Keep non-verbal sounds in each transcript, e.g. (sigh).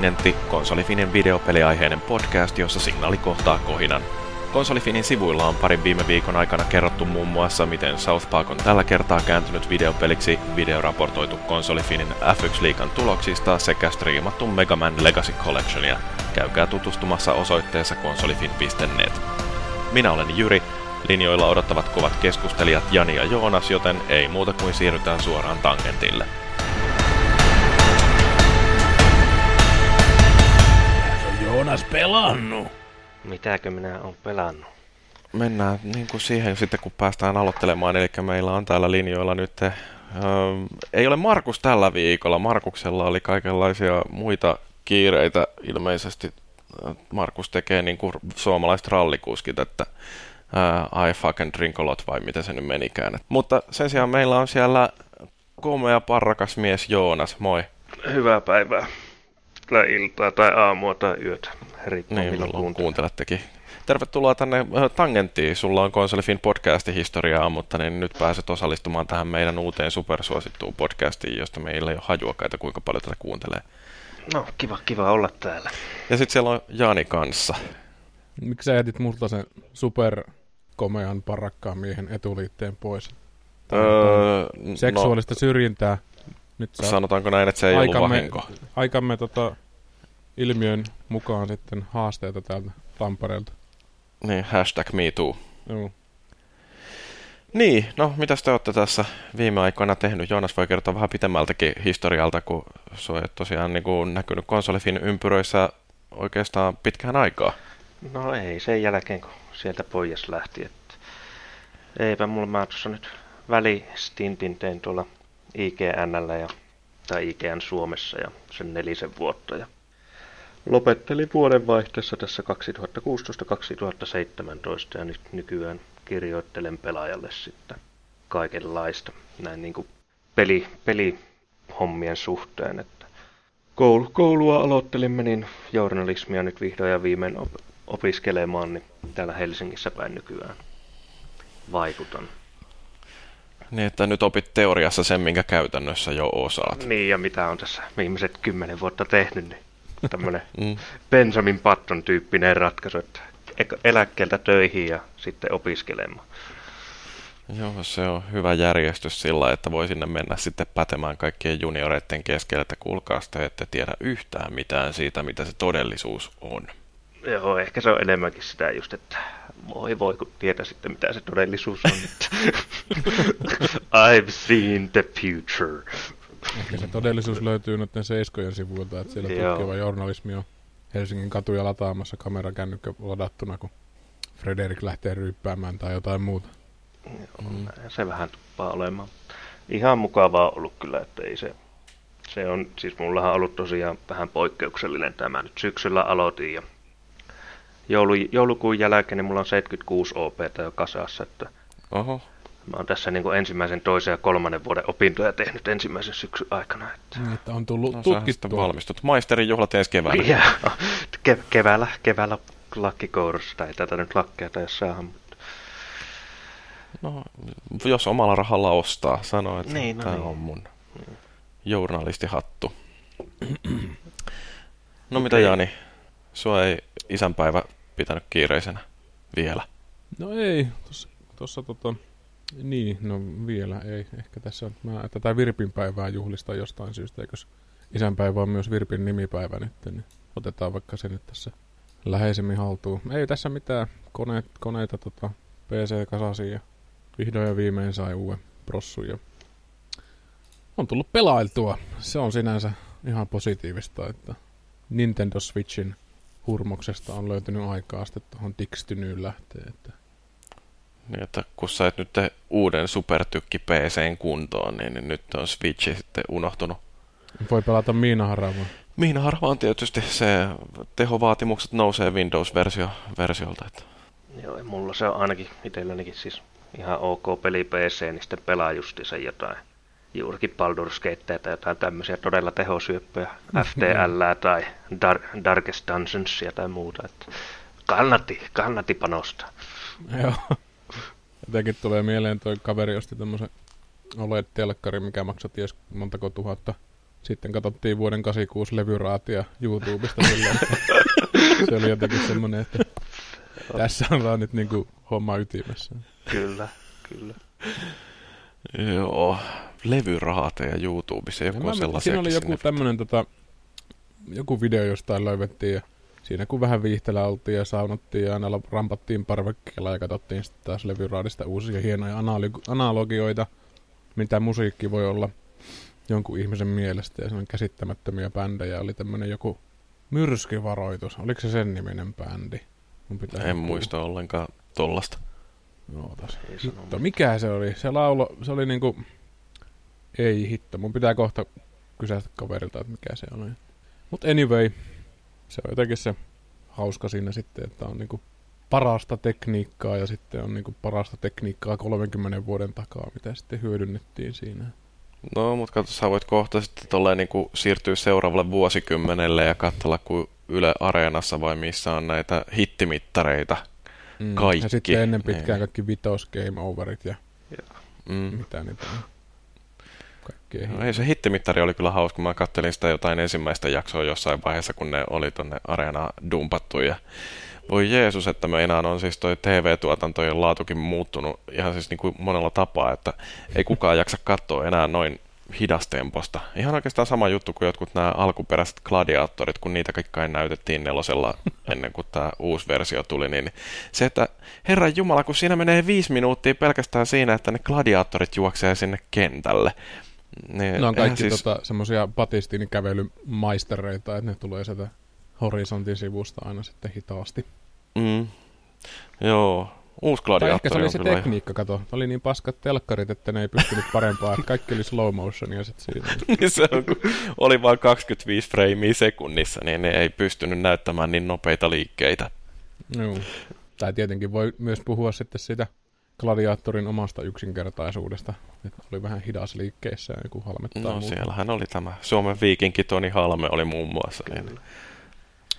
Tangentti, konsolifinin videopeliaiheinen podcast, jossa signaali kohtaa kohinan. Konsolifinin sivuilla on parin viime viikon aikana kerrottu muun muassa, miten South Park on tällä kertaa kääntynyt videopeliksi, videoraportoitu konsolifinin F1-liikan tuloksista sekä striimattu Mega Man Legacy Collectionia. Käykää tutustumassa osoitteessa konsolifin.net. Minä olen Jyri, linjoilla odottavat kovat keskustelijat Jani ja Joonas, joten ei muuta kuin siirrytään suoraan tangentille. Joonas pelannut. Mitäkö minä olen pelannut? Mennään niin kuin siihen sitten, kun päästään aloittelemaan. Eli meillä on täällä linjoilla nyt... Öö, ei ole Markus tällä viikolla. Markuksella oli kaikenlaisia muita kiireitä ilmeisesti. Markus tekee niin kuin suomalaiset rallikuskit, että uh, I fucking drink a lot, vai miten se nyt menikään. Mutta sen sijaan meillä on siellä komea parrakas mies Joonas, moi. Hyvää päivää. Tai iltaa, tai aamua, tai yötä. Riippuu niin, milloin kuuntelettekin. Tervetuloa tänne Tangenttiin. Sulla on Konsolifin podcastin historiaa, mutta niin nyt pääset osallistumaan tähän meidän uuteen supersuosittuun podcastiin, josta meillä ei ole hajuakaita, kuinka paljon tätä kuuntelee. No, kiva, kiva olla täällä. Ja sitten siellä on Jani kanssa. Miksi sä jätit multa sen super komean parakkaan miehen etuliitteen pois. Öö, seksuaalista no, syrjintää. Nyt saa sanotaanko näin, että se ei aikamme, ollut vahinko? Aikamme tota, ilmiön mukaan sitten haasteita täältä Tampereelta. Niin, hashtag MeToo. Joo. Niin, no mitäs te olette tässä viime aikoina tehnyt? Joonas voi kertoa vähän pitemmältäkin historialta, kun se on tosiaan niin kuin näkynyt konsolifin ympyröissä oikeastaan pitkään aikaa. No ei sen jälkeen, kun sieltä pois lähti. Että eipä mulla mä tuossa nyt välistintin tein tuolla IGNllä ja, tai IGN Suomessa ja sen nelisen vuotta. Ja lopettelin vuodenvaihteessa tässä 2016-2017 ja nyt nykyään kirjoittelen pelaajalle sitten kaikenlaista näin niin kuin peli, pelihommien suhteen. Että koulu, koulua aloittelimme, niin journalismia nyt vihdoin ja viimein op- opiskelemaan, niin täällä Helsingissä päin nykyään vaikutan. Niin, että nyt opit teoriassa sen, minkä käytännössä jo osaat. Niin, ja mitä on tässä viimeiset kymmenen vuotta tehnyt, niin tämmöinen (laughs) mm. Benjamin Patton tyyppinen ratkaisu, että eläkkeeltä töihin ja sitten opiskelemaan. Joo, se on hyvä järjestys sillä, että voi sinne mennä sitten pätemään kaikkien junioreiden keskellä, että kuulkaa te ette tiedä yhtään mitään siitä, mitä se todellisuus on. Joo, ehkä se on enemmänkin sitä just, että voi voi, kun tietää sitten mitä se todellisuus on. (laughs) I've seen the future. Ehkä se todellisuus löytyy noiden seiskojen sivuilta, että siellä Joo. tutkiva journalismi on Helsingin katuja lataamassa kamerakännykkä ladattuna, kun Frederik lähtee ryyppäämään tai jotain muuta. Joo, mm. se vähän tuppaa olemaan. Ihan mukavaa ollut kyllä, että ei se se on, siis mullahan on ollut tosiaan vähän poikkeuksellinen tämä nyt syksyllä aloitin ja joulu, joulukuun jälkeen niin mulla on 76 OP jo kasassa, että Oho. mä oon tässä niin ensimmäisen, toisen ja kolmannen vuoden opintoja tehnyt ensimmäisen syksyn aikana. Että, niin, että on tullut no, tutkittu. valmistut. Maisterin juhlat ensi keväällä. Ja, ke- keväällä, keväällä lakkikoulussa, ei tätä nyt lakkeja tai saada, mutta... No, jos omalla rahalla ostaa, sano, että niin, no tämä niin. on mun niin. journalistihattu. no okay. mitä Jani, sua ei isänpäivä pitänyt kiireisenä vielä? No ei, tuossa tota, niin, no vielä ei. Ehkä tässä mä tätä Virpin päivää juhlista jostain syystä, eikö isänpäivä on myös Virpin nimipäivä nyt, niin otetaan vaikka se nyt tässä läheisemmin haltuun. Ei tässä mitään koneet, koneita tota, PC kasasi ja vihdoin ja viimein sai uuden prossun ja on tullut pelailtua. Se on sinänsä ihan positiivista, että Nintendo Switchin hurmoksesta on löytynyt aikaa sitten tuohon Dixtynyyn lähteä. Että... Niin, että kun sait nyt uuden supertykki PCn kuntoon, niin, niin nyt on Switch sitten unohtunut. Voi pelata Miinaharvaa. Miinaharva on tietysti se, tehovaatimukset nousee Windows-versiolta. Että... Joo, ja mulla se on ainakin itsellänikin siis ihan ok peli PC, niin sitten pelaa justi sen jotain juurikin Baldur's Gate tai jotain tämmöisiä todella tehosyöppöjä, FTL tai Dar- Darkest Dungeonsia tai muuta. Että kannatti, kannatti panostaa. Joo. Jotenkin tulee mieleen, toi kaveri osti tämmöisen OLED-telkkari, mikä maksoi ties montako tuhatta sitten katsottiin vuoden 86 levyraatia YouTubesta silleen, (laughs) se oli jotenkin semmoinen, että tässä ollaan nyt niinku homma ytimessä. Kyllä, kyllä. Joo, levyraateja YouTubessa, joku on sellaisia. Siinä oli joku tämmöinen tota, joku video jostain löydettiin ja siinä kun vähän viihtelä oltiin ja saunottiin ja aina rampattiin parvekkeella ja katsottiin sitten taas levyraadista uusia hienoja analogioita, mitä musiikki voi olla jonkun ihmisen mielestä ja se on käsittämättömiä bändejä. Oli tämmöinen joku myrskyvaroitus. Oliko se sen niminen bändi? Mun pitää en muista ollenkaan tollasta. Hitto, mikä se oli? Se laulo, se oli niinku... Ei hitto, mun pitää kohta kysästä kaverilta, että mikä se oli. Mutta anyway, se on jotenkin se hauska siinä sitten, että on niinku parasta tekniikkaa ja sitten on niinku parasta tekniikkaa 30 vuoden takaa, mitä sitten hyödynnettiin siinä. No, mutta katso, sä voit kohta sitten tolleen niinku siirtyä seuraavalle vuosikymmenelle ja katsella, kun Yle Areenassa vai missä on näitä hittimittareita. Mm. Kaikki. Ja sitten ennen pitkään niin. kaikki vitos game overit ja, ja. Mm. mitä niitä on. No, ei se hittimittari oli kyllä hauska. Mä kattelin sitä jotain ensimmäistä jaksoa jossain vaiheessa, kun ne oli tonne areenaan dumpattu. Ja voi Jeesus, että me enää on siis toi TV-tuotantojen laatukin muuttunut ihan siis niin kuin monella tapaa, että ei kukaan jaksa katsoa enää noin hidastemposta. Ihan oikeastaan sama juttu kuin jotkut nämä alkuperäiset gladiaattorit, kun niitä kaikkea näytettiin nelosella ennen kuin tämä uusi versio tuli, niin se, että Herran Jumala, kun siinä menee viisi minuuttia pelkästään siinä, että ne gladiaattorit juoksee sinne kentälle, ne, ne on kaikki siis... tota, semmoisia batistinikävelymaistereita, että ne tulee sieltä horisontin sivusta aina sitten hitaasti. Mm. Joo, uusi gladiaattori ehkä se oli se tekniikka, kato. Oli niin paskat telkkarit, että ne ei pystynyt parempaa. Kaikki oli slow motionia sitten siinä. (laughs) niin se on, kun oli vain 25 freimiä sekunnissa, niin ne ei pystynyt näyttämään niin nopeita liikkeitä. Joo. Tai tietenkin voi myös puhua sitten siitä gladiaattorin omasta yksinkertaisuudesta. Että oli vähän hidas liikkeissä ja joku halmettaa No muuta. siellähän oli tämä Suomen viikinki Toni Halme oli muun muassa niin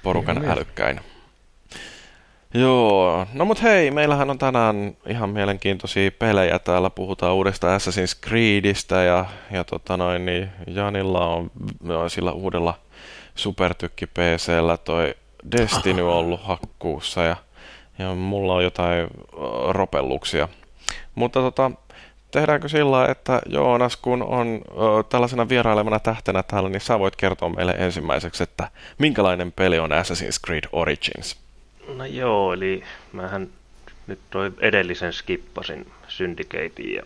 porukan niin, älykkäin. Joo, no mut hei, meillähän on tänään ihan mielenkiintoisia pelejä. Täällä puhutaan uudesta Assassin's Creedistä ja, ja tota noin, niin Janilla on, on sillä uudella supertykki PCllä toi Destiny ollut hakkuussa ja ja mulla on jotain ropelluksia. Mutta tota, tehdäänkö sillä että Joonas, kun on ö, tällaisena vierailevana tähtenä täällä, niin sä voit kertoa meille ensimmäiseksi, että minkälainen peli on Assassin's Creed Origins? No joo, eli mähän nyt toi edellisen skippasin Syndicateen ja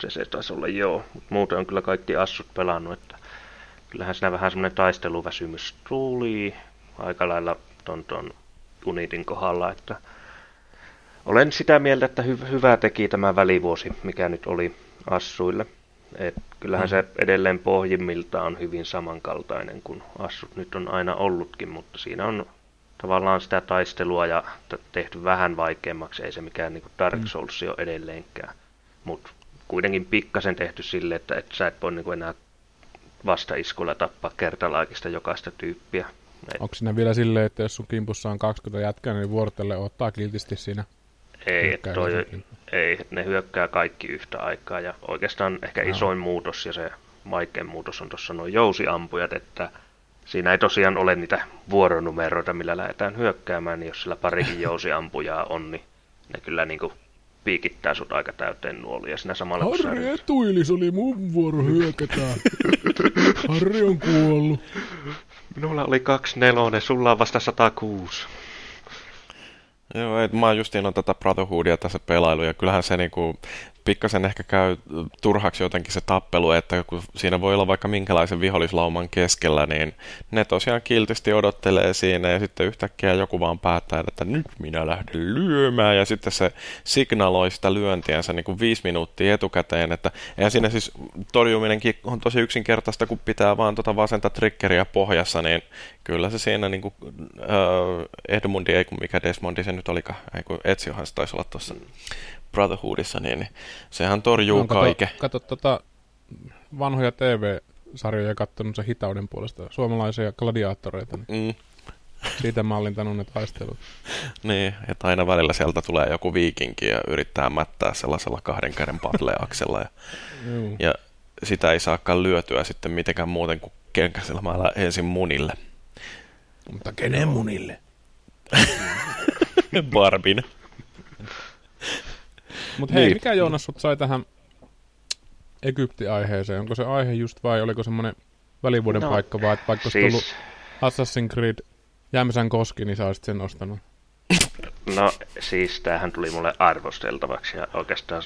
se, se taisi olla joo, mutta muuten on kyllä kaikki assut pelannut, että kyllähän siinä vähän semmoinen taisteluväsymys tuli aika lailla ton, ton Unitin kohdalla, että olen sitä mieltä, että hy- hyvä teki tämä välivuosi, mikä nyt oli Assuille. Et kyllähän mm. se edelleen pohjimmiltaan on hyvin samankaltainen kuin Assut nyt on aina ollutkin, mutta siinä on tavallaan sitä taistelua ja tehty vähän vaikeammaksi, ei se mikään niin Dark mm. Souls ole edelleenkään. Mutta kuitenkin pikkasen tehty sille, että et sä et voi niin enää vastaiskulla tappaa kertalaikista jokaista tyyppiä. Et... Onko siinä vielä silleen, että jos sun kimpussa on 20 jätkää, niin vuorotelle ottaa kiltisti siinä ei, toi, ei, ne hyökkää kaikki yhtä aikaa ja oikeastaan ehkä no. isoin muutos ja se vaikein muutos on tuossa nuo jousiampujat, että siinä ei tosiaan ole niitä vuoronumeroita, millä lähdetään hyökkäämään, niin jos sillä parikin (laughs) jousiampujaa on, niin ne kyllä niinku piikittää sut aika täyteen nuolia siinä samalla Harri Etuilis oli mun vuoro hyökätään. (laughs) Harri on kuollut. Minulla oli kaksi nelonen, sulla on vasta 106. Joo, et mä justiin on tätä Brotherhoodia tässä pelailu, ja kyllähän se niinku, pikkasen ehkä käy turhaksi jotenkin se tappelu, että kun siinä voi olla vaikka minkälaisen vihollislauman keskellä, niin ne tosiaan kiltisti odottelee siinä, ja sitten yhtäkkiä joku vaan päättää, että nyt minä lähden lyömään, ja sitten se signaloi sitä lyöntiänsä niin kuin viisi minuuttia etukäteen, että eihän siinä siis torjuminenkin on tosi yksinkertaista, kun pitää vaan tota vasenta triggeriä pohjassa, niin kyllä se siinä niin kuin, äh, Edmundi, ei kun mikä Desmondi se nyt olikaan, ei kun Etsiohan se taisi olla tuossa Brotherhoodissa, niin, sehän torjuu no, kaiken. Kato, kato tota vanhoja TV-sarjoja katsonut se hitauden puolesta, suomalaisia gladiaattoreita, niin mm. siitä mallintanut ne taistelut. (laughs) niin, että aina välillä sieltä tulee joku viikinki ja yrittää mättää sellaisella kahden käden patleaksella. Ja, (laughs) ja sitä ei saakaan lyötyä sitten mitenkään muuten kuin kenkäselmällä ensin munille. Mutta kenen munille? (laughs) Barbin. Mutta hei, Niin. mikä Joonas sut sai tähän Egypti-aiheeseen? Onko se aihe just vai oliko semmoinen välivuoden No, paikka vai että vaikka olisi tullut Siis, Assassin's Creed Jämsän koski, niin sä olisit sen ostanut? no siis tämähän tuli mulle arvosteltavaksi ja oikeastaan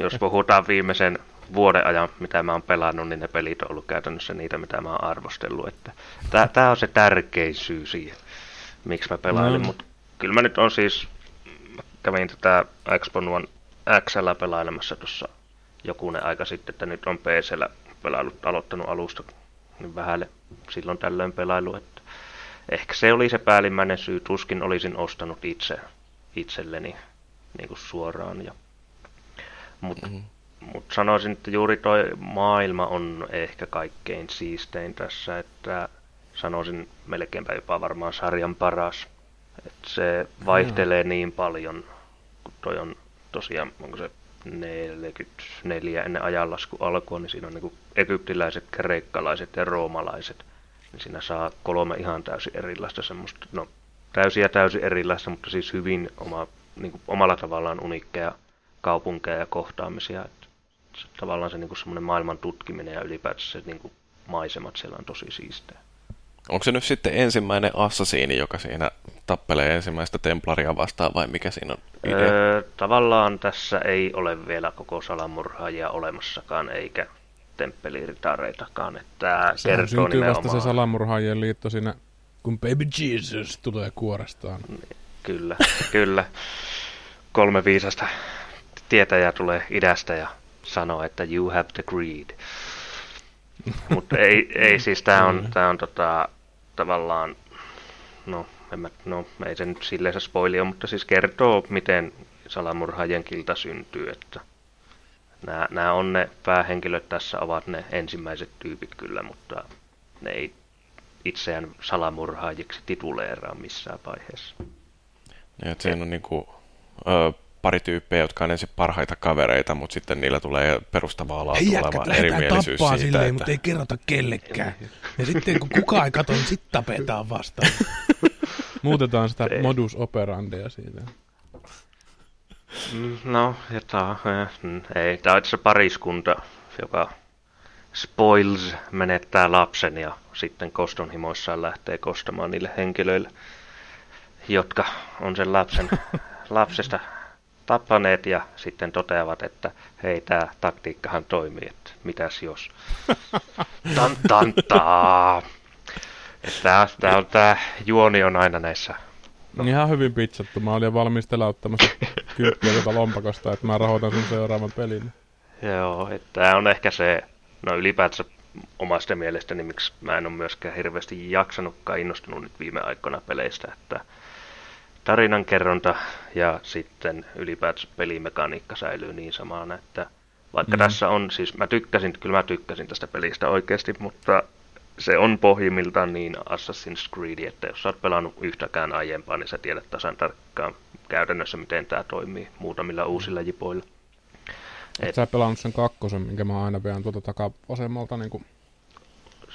jos puhutaan viimeisen vuoden ajan, mitä mä oon pelannut, niin ne pelit on ollut käytännössä niitä, mitä mä oon arvostellut. Että tää, tää on se tärkein syy siihen, miksi mä pelailin, No. mutta kyllä mä nyt on siis, kävin tätä Xbox One XL pelailemassa tuossa jokunen aika sitten, että nyt on PCllä pelailut, aloittanut alusta niin vähälle silloin tällöin pelailu, että ehkä se oli se päällimmäinen syy, tuskin olisin ostanut itse itselleni niin kuin suoraan. Ja, mutta Mhm. mut sanoisin, että juuri toi maailma on ehkä kaikkein siistein tässä, että sanoisin melkeinpä jopa varmaan sarjan paras. Että se vaihtelee niin paljon, kun toi on tosiaan, onko se 44 ennen ajanlasku alkua, niin siinä on niin egyptiläiset, kreikkalaiset ja roomalaiset. Niin siinä saa kolme ihan täysin erilaista semmoista, no täysin ja täysin erilaista, mutta siis hyvin oma, niin kuin omalla tavallaan uniikkeja kaupunkeja ja kohtaamisia. Että se, tavallaan se niin semmoinen maailman tutkiminen ja ylipäätään se niin kuin maisemat siellä on tosi siistejä. Onko se nyt sitten ensimmäinen assasiini, joka siinä tappelee ensimmäistä templaria vastaan, vai mikä siinä on idea? Öö, tavallaan tässä ei ole vielä koko salamurhaajia olemassakaan, eikä temppeliritareitakaan. Että tämä Sehän kertoo syntyy vasta nimenomaan... se salamurhaajien liitto siinä, kun Baby Jesus tulee kuorestaan. Kyllä, kyllä. Kolme viisasta tietäjää tulee idästä ja sanoo, että you have the greed. Mutta ei, ei siis tää on, tää on tota, tavallaan, no, en mä, no ei se nyt silleen se spoili ole, mutta siis kertoo, miten salamurhaajien kilta syntyy, että nämä, nämä on ne päähenkilöt tässä ovat ne ensimmäiset tyypit kyllä, mutta ne ei itseään salamurhaajiksi tituleeraa missään vaiheessa. Niin, että siinä on niinku, ö, pari tyyppejä, jotka on ensin parhaita kavereita, mutta sitten niillä tulee perustavaa laatua oleva erimielisyyys siitä, silleen, että mutta ei kerrota kellekään. Ja sitten kun kukaan ei katso, niin sitten tapetaan vastaan. (laughs) Muutetaan sitä Ei. modus operandia siitä. No, jotain. eh, mm, Ei, tämä on itse asiassa pariskunta, joka spoils menettää lapsen ja sitten kostonhimoissaan lähtee kostamaan niille henkilöille, jotka on sen lapsen (laughs) lapsesta tappaneet ja sitten toteavat, että hei, tämä taktiikkahan toimii, että mitäs jos. (laughs) Tan, tan. Tämä, tämä on tämä juoni on aina näissä No. Ihan hyvin pitsattu. Mä olin valmis ottamassa (laughs) kymppiä lompakosta, että mä rahoitan sun seuraavan pelin. Joo, että tämä on ehkä se, no ylipäätänsä omasta mielestäni, miksi mä en ole myöskään hirveästi jaksanutkaan innostunut nyt viime aikoina peleistä, että tarinankerronta ja sitten ylipäätänsä pelimekaniikka säilyy niin samana, että vaikka Mm. mm. tässä on, siis mä tykkäsin, kyllä mä tykkäsin tästä pelistä oikeasti, mutta se on pohjimmiltaan niin Assassin's Creed, että jos sä oot pelannut yhtäkään aiempaa, niin sä tiedät tasan tarkkaan käytännössä, miten tämä toimii muutamilla uusilla jipoilla. Et sä pelannut sen kakkosen, minkä mä aina vean tuolta takavasemmalta. Niin, kuin,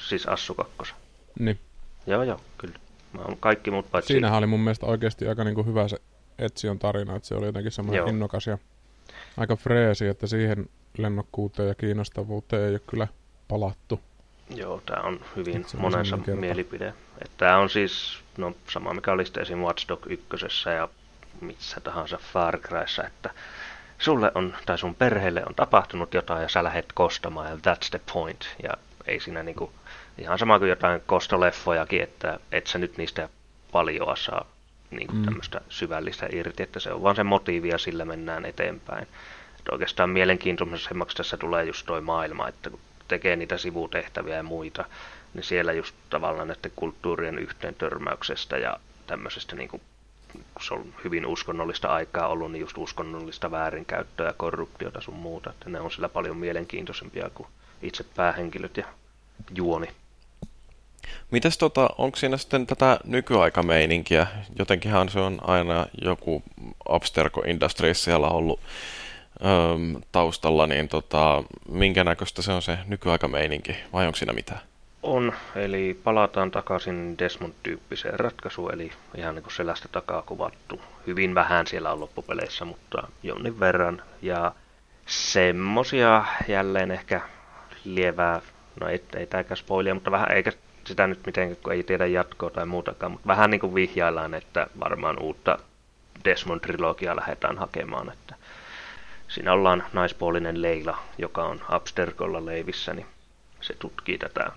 Siis Assu 2. niin. Joo, joo, kyllä. Oon kaikki muut paitsi... Siinähän oli mun mielestä oikeasti aika niin kuin hyvä se Etsion tarina, että se oli jotenkin semmoinen Joo. innokas ja aika freesi, että siihen lennokkuuteen ja kiinnostavuuteen ei ole kyllä palattu. Joo, tää on hyvin monensa mielipide. Että tää on siis, no sama mikä oli sitten esim. Watch Dog 1 ja missä tahansa Far Cryssa, että sulle on, tai sun perheelle on tapahtunut jotain ja sä lähet kostamaan ja that's the point. Ja ei siinä niinku, ihan sama kuin jotain kostoleffojakin, että et sä nyt niistä paljoa saa niinku Mm. mm. tämmöistä syvällistä irti, että se on vaan se motiivi ja sillä mennään eteenpäin. Että oikeastaan mielenkiintoisemmaksi tässä tulee just toi maailma, että kun tekee niitä sivutehtäviä ja muita, niin siellä just tavallaan näiden kulttuurien yhteen törmäyksestä ja tämmöisestä niin kuin, kun se on hyvin uskonnollista aikaa ollut, niin just uskonnollista väärinkäyttöä ja korruptiota sun muuta, että ne on sillä paljon mielenkiintoisempia kuin itse päähenkilöt ja juoni. Mites tota, onko siinä sitten tätä nykyaikameininkkiä? Jotenkinhan se on aina joku Abstergo Industries siellä ollut öö, taustalla, niin tota, minkä näköistä se on se nykyaikaimeininki, vai onko siinä mitään? On, eli palataan takaisin Desmond-tyyppiseen ratkaisuun, eli ihan niin kuin selästä takaa kuvattu. Hyvin vähän siellä on loppupeleissä, mutta jonnin verran. Ja semmosia jälleen ehkä lievää, no ei, ei tääkään spoilia, mutta vähän eikä sitä nyt mitenkään, kun ei tiedä jatkoa tai muutakaan, mutta vähän niin kuin vihjaillaan, että varmaan uutta Desmond-trilogiaa lähdetään hakemaan, että siinä ollaan naispuolinen Leila, joka on Abstergolla leivissä, niin se tutkii tätä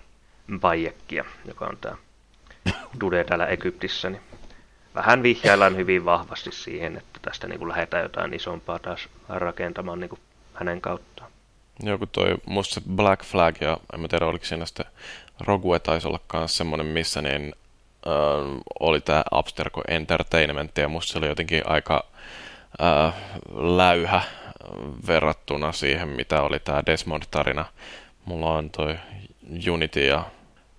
Bayekkia, joka on tämä Dude täällä Egyptissä, niin vähän vihjaillaan hyvin vahvasti siihen, että tästä niin kuin lähdetään jotain isompaa taas rakentamaan niin kuin hänen kauttaan. Joo, kun toi musta Black Flag ja en mä tiedä oliko siinä sitten Rogue taisi olla myös semmoinen, missä niin äh, oli tämä Abstergo Entertainment ja musta se oli jotenkin aika äh, läyhä verrattuna siihen, mitä oli tämä Desmond-tarina. Mulla on toi Unity ja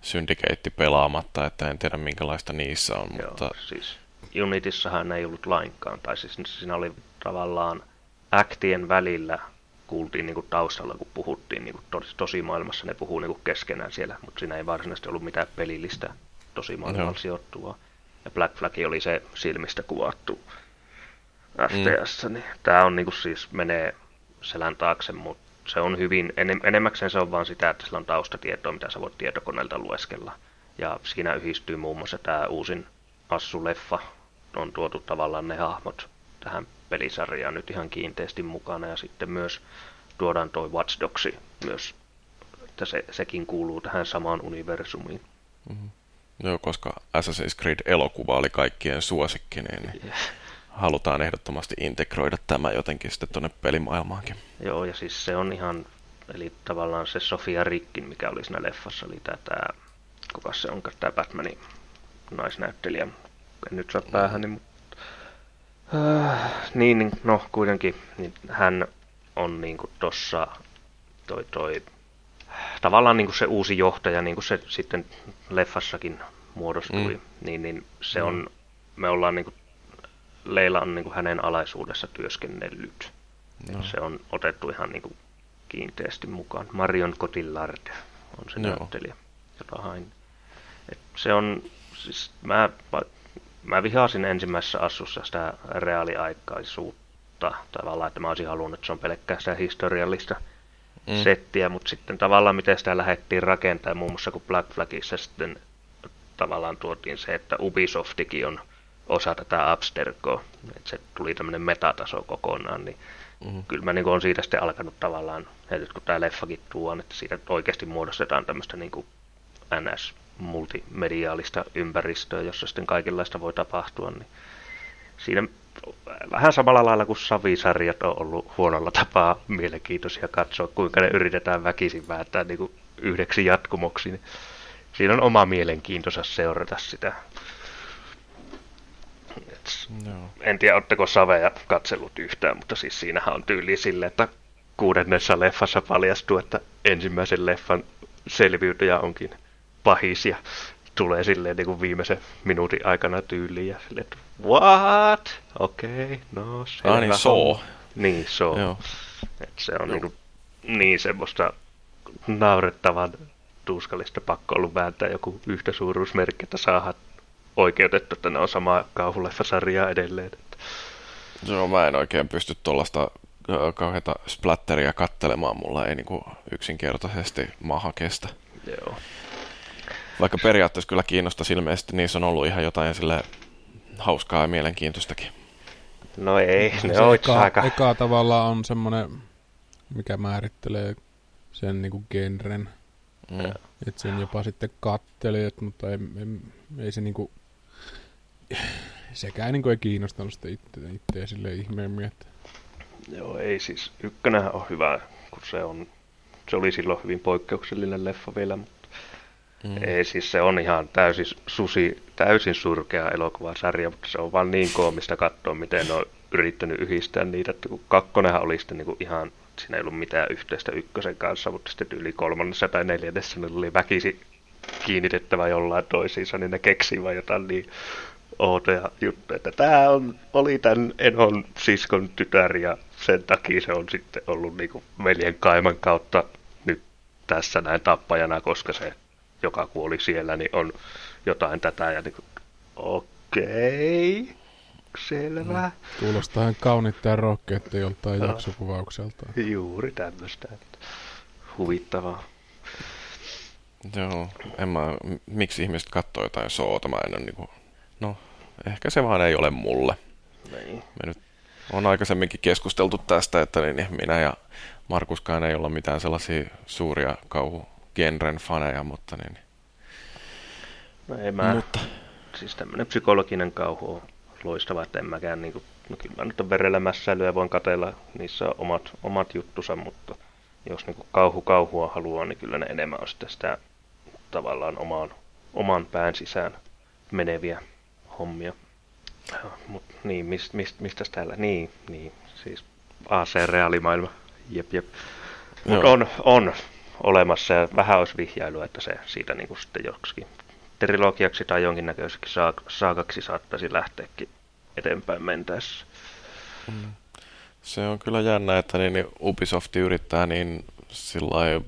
Syndicate pelaamatta, että en tiedä minkälaista niissä on. Joo, mutta... siis Unitissahan ei ollut lainkaan, tai siis siinä oli tavallaan aktien välillä kuultiin niin kuin taustalla, kun puhuttiin niin kuin tos, tosimaailmassa, ne puhuu niin kuin keskenään siellä, mutta siinä ei varsinaisesti ollut mitään pelillistä tosimaailmalla sijoittuvaa. Ja Black Flag oli se silmistä kuvattu FTS, mm. niin tämä on niin kuin siis menee selän taakse, mutta se on hyvin, enem, enemmäkseen se on vaan sitä, että sillä on taustatietoa, mitä sä voit tietokoneelta lueskella. Ja siinä yhdistyy muun muassa tämä uusin Assu-leffa, on tuotu tavallaan ne hahmot tähän pelisarjaan nyt ihan kiinteästi mukana. Ja sitten myös tuodaan toi Watch Dogs myös, että se, sekin kuuluu tähän samaan universumiin. Mm-hmm. Joo, koska Assassin's Creed-elokuva oli kaikkien suosikki, niin (laughs) yeah. halutaan ehdottomasti integroida tämä jotenkin sitten tuonne pelimaailmaankin. Joo, ja siis se on ihan, eli tavallaan se Sofia Rikkin, mikä oli siinä leffassa, oli tämä, kuka se on, tämä Batmanin naisnäyttelijä. En nyt saa päähän, niin, äh, niin, no kuitenkin, niin hän on niin kuin tossa toi, toi tavallaan niin kuin se uusi johtaja, niin kuin se sitten leffassakin muodostui, mm. niin, niin se on, mm. me ollaan niin kuin, Leila on niin kuin hänen alaisuudessa työskennellyt. No. Se on otettu ihan niin kuin kiinteästi mukaan. Marion Cotillard on se no. näyttelijä, jota hain. Et se on, siis mä, mä vihasin ensimmäisessä assussa sitä reaaliaikaisuutta tavallaan, että mä olisin halunnut, että se on pelkkää sitä historiallista mm. settiä, mutta sitten tavallaan miten sitä lähdettiin rakentamaan, muun muassa kun Black Flagissa sitten tavallaan tuotiin se, että Ubisoftikin on osa tätä Abstergoa, että se tuli tämmöinen metataso kokonaan, niin mm-hmm. kyllä mä niin olen siitä sitten alkanut tavallaan, että kun tämä leffakin tuo, että siitä oikeasti muodostetaan tämmöistä niin kuin NS multimediaalista ympäristöä, jossa sitten kaikenlaista voi tapahtua, niin siinä vähän samalla lailla kuin Savisarjat on ollut huonolla tapaa mielenkiintoisia katsoa, kuinka ne yritetään väkisin vääntää niin kuin yhdeksi jatkumoksi. Niin siinä on oma mielenkiintoisa seurata sitä. no. En tiedä, oletteko Saveja katsellut yhtään, mutta siis siinähän on tyyli sille, että kuudennessa leffassa paljastuu, että ensimmäisen leffan selviytyjä onkin pahis ja tulee silleen niin kuin viimeisen minuutin aikana tyyliin ja silleen, että what? Okei, okay, no selvä. Ah niin, so. Niin, so. Joo. Et se on niin, kuin, niin semmoista naurettavan tuskallista pakko ollut vääntää joku yhtä suuruusmerkki, että saada oikeutettu, että ne on samaa kauhuleffasarjaa edelleen. Joo, mä en oikein pysty tuollaista kauheita splatteria kattelemaan, mulla ei niinku yksinkertaisesti maha kestä. Joo. Vaikka periaatteessa kyllä kiinnostaisi ilmeisesti, niissä on ollut ihan jotain sille hauskaa ja mielenkiintoistakin. No ei, ne se on eka, aika... Eka tavallaan on semmoinen, mikä määrittelee sen niinku genren. Mm. Että sen jopa sitten kattelee, mutta ei, ei, ei se niinku... Sekään niinku ei kiinnostanut sitä itse, itseä sille ihmeemmin, että... Joo, ei siis. Ykkönenhän on hyvä, kun se on... Se oli silloin hyvin poikkeuksellinen leffa vielä, mutta Mm. Ei, siis se on ihan täysin, susi, täysin surkea elokuvasarja, mutta se on vaan niin koomista katsoa, miten ne on yrittänyt yhdistää niitä. Että kun kakkonenhan oli sitten niin ihan, siinä ei ollut mitään yhteistä ykkösen kanssa, mutta sitten yli kolmannessa tai neljännessä ne oli väkisi kiinnitettävä jollain toisiinsa, niin ne keksii vaan jotain niin outoja juttuja, että tämä on, oli tämän Enon siskon tytär ja sen takia se on sitten ollut niin kuin veljen kaiman kautta nyt tässä näin tappajana, koska se, joka kuoli siellä, niin on jotain tätä ja niin kuin, okei, selvä. Mm. Kuulostaa ihan kauniita ja rohkeutta joltain no. jaksokuvaukselta. Juuri tämmöistä, että huvittavaa. Joo, en mä, miksi ihmiset katsoo jotain soota, mä en ole niinku, no, ehkä se vaan ei ole mulle. Niin. Me nyt on aikaisemminkin keskusteltu tästä, että niin minä ja Markuskaan ei olla mitään sellaisia suuria kauhugenren faneja, mutta niin. No ei mä, mutta... siis tämmöinen psykologinen kauhu on loistava, että en mäkään niin kuin, no kyllä mä nyt on verellä mässäilyä ja voin katella niissä omat, omat juttusa, mutta jos niin kuin kauhu kauhua haluaa, niin kyllä ne enemmän on sitten sitä tavallaan omaan, oman pään sisään meneviä hommia. Mutta niin, mist, mist, mistä täällä? Niin, niin, siis AC-reaalimaailma. Jep, jep. Mutta on, on olemassa ja vähän olisi vihjailua, että se siitä niin kuin sitten joksikin trilogiaksi tai jonkinnäköiseksi saakaksi saattaisi lähteäkin eteenpäin mentäessä. Mm. Se on kyllä jännä, että niin, niin Ubisoft yrittää niin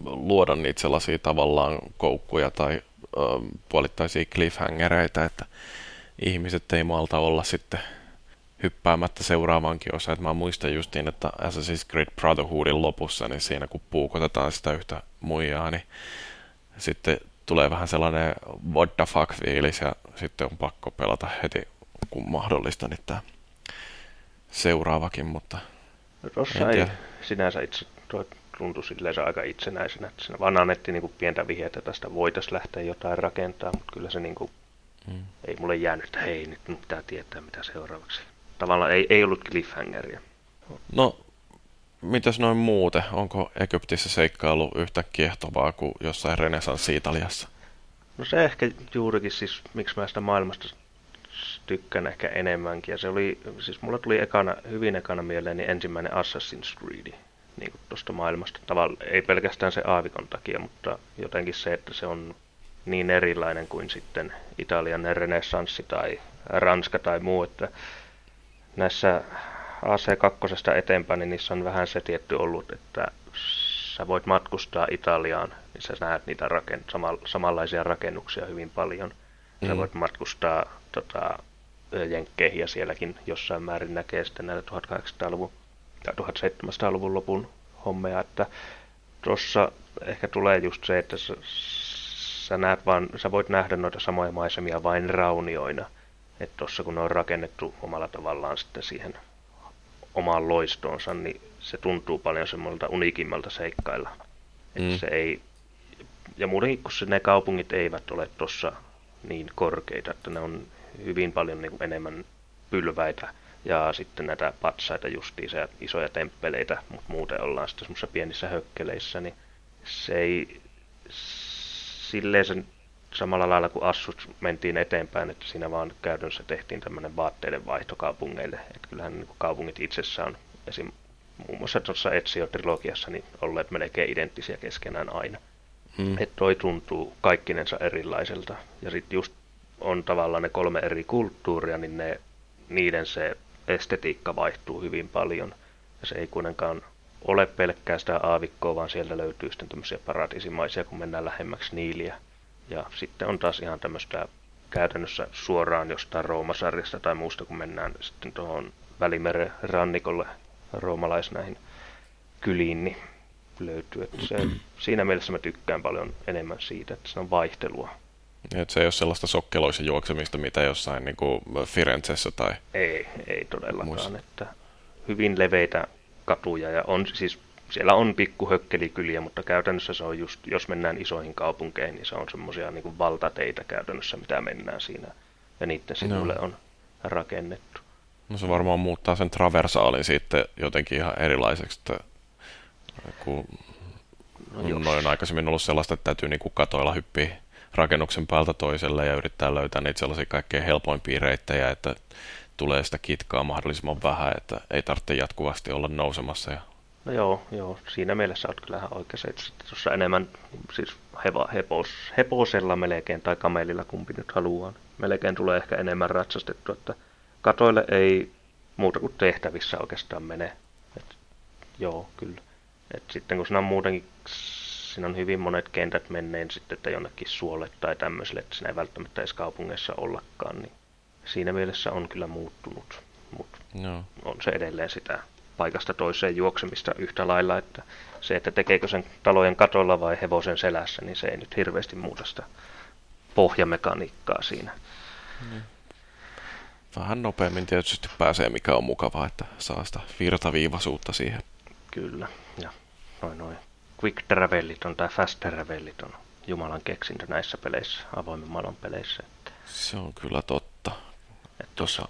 luoda niitä sellaisia tavallaan koukkuja tai ö, puolittaisia cliffhangereita, että ihmiset ei malta olla sitten hyppäämättä seuraavankin osa. Et mä muistan justiin, että Assassin's Creed Brotherhoodin lopussa, niin siinä kun puukotetaan sitä yhtä muijaa, niin sitten tulee vähän sellainen what the fuck fiilis ja sitten on pakko pelata heti kun mahdollista niin tämä seuraavakin, mutta tossa ei sinänsä itse tuntui silleen aika itsenäisenä, että siinä vaan annettiin niin kuin pientä vihjettä, että tästä voitaisiin lähteä jotain rakentaa, mutta kyllä se niin kuin, mm. ei mulle jäänyt, että hei, nyt pitää tietää mitä seuraavaksi. Tavallaan ei, ei ollut cliffhangeria. No, mitäs noin muuten? Onko Egyptissä seikkailu yhtä kiehtovaa kuin jossain renesanssi-Italiassa? No se ehkä juurikin siis, miksi mä sitä maailmasta tykkään ehkä enemmänkin. Ja se oli, siis mulla tuli ekana, hyvin ekana mieleeni ensimmäinen Assassin's Creed niin tuosta maailmasta. Tavalla, ei pelkästään se aavikon takia, mutta jotenkin se, että se on niin erilainen kuin sitten Italian renessanssi tai Ranska tai muu, että näissä AC2 eteenpäin, niin niissä on vähän se tietty ollut, että sä voit matkustaa Italiaan, niin sä näet niitä raken- sama- samanlaisia rakennuksia hyvin paljon. Sä mm. voit matkustaa tota, Jenkkeihin ja sielläkin jossain määrin näkee sitten näitä 1800-luvun ja 1700-luvun lopun hommia, että tuossa ehkä tulee just se, että sä, sä, näet vaan, sä voit nähdä noita samoja maisemia vain raunioina. Että tuossa kun ne on rakennettu omalla tavallaan sitten siihen omaan loistoonsa, niin se tuntuu paljon semmoilta unikimmalta seikkailla. Mm. se ei, ja muutenkin, kun se, ne kaupungit eivät ole tuossa niin korkeita, että ne on hyvin paljon niin kuin enemmän pylväitä ja sitten näitä patsaita justiinsa ja isoja temppeleitä, mutta muuten ollaan sitten semmoisissa pienissä hökkeleissä, niin se ei silleen sen samalla lailla kuin Assut mentiin eteenpäin, että siinä vaan käytännössä tehtiin tämmöinen vaatteiden vaihto kaupungeille. Että kyllähän niin kaupungit itsessään on esim. muun muassa tuossa Ezio-trilogiassa niin olleet melkein identtisiä keskenään aina. Hmm. Että toi tuntuu kaikkinensa erilaiselta. Ja sitten just on tavallaan ne kolme eri kulttuuria, niin ne, niiden se estetiikka vaihtuu hyvin paljon. Ja se ei kuitenkaan ole pelkkää sitä aavikkoa, vaan sieltä löytyy sitten tämmöisiä paratiisimaisia, kun mennään lähemmäksi Niiliä. Ja sitten on taas ihan tämmöistä käytännössä suoraan jostain Roomasarjasta tai muusta, kun mennään sitten tuohon Välimeren rannikolle roomalaisnäihin kyliin, niin löytyy. Että se, (clears throat) siinä mielessä mä tykkään paljon enemmän siitä, että se on vaihtelua. Et se ei ole sellaista sokkeloisen juoksemista, mitä jossain niin kuin Firenzessä tai... Ei, ei todellakaan. Muista. Että hyvin leveitä katuja ja on siis siellä on pikkuhökkelikyliä, mutta käytännössä se on just, jos mennään isoihin kaupunkeihin, niin se on semmoisia niin valtateitä käytännössä, mitä mennään siinä. Ja niiden sivulle no. on rakennettu. No se varmaan muuttaa sen traversaalin sitten jotenkin ihan erilaiseksi, että kun no noin aikaisemmin ollut sellaista, että täytyy niin kuin katoilla hyppiä rakennuksen päältä toiselle ja yrittää löytää niitä sellaisia kaikkein helpoimpia reittejä, että tulee sitä kitkaa mahdollisimman vähän, että ei tarvitse jatkuvasti olla nousemassa. Ja... No joo, joo, siinä mielessä olet kyllähän oikeassa, että tuossa enemmän siis heva, hepos, heposella melkein tai kamelilla kumpi nyt haluaa. Melkein tulee ehkä enemmän ratsastettu, että katoille ei muuta kuin tehtävissä oikeastaan mene. Et joo, kyllä. Et sitten kun siinä on muutenkin, siinä on hyvin monet kentät menneen sitten, että jonnekin suolle tai tämmöiselle, että siinä ei välttämättä edes kaupungeissa ollakaan, niin siinä mielessä on kyllä muuttunut. Mutta no. on se edelleen sitä paikasta toiseen juoksemista yhtä lailla, että se, että tekeekö sen talojen katolla vai hevosen selässä, niin se ei nyt hirveästi muuta sitä pohjamekaniikkaa siinä. Mm. Vähän nopeammin tietysti pääsee, mikä on mukavaa, että saa sitä virtaviivaisuutta siihen. Kyllä, ja noin noin quick travelit on tai fast travelit on Jumalan keksintö näissä peleissä, avoimen maailman peleissä. Että... Se on kyllä totta. Että tuossa...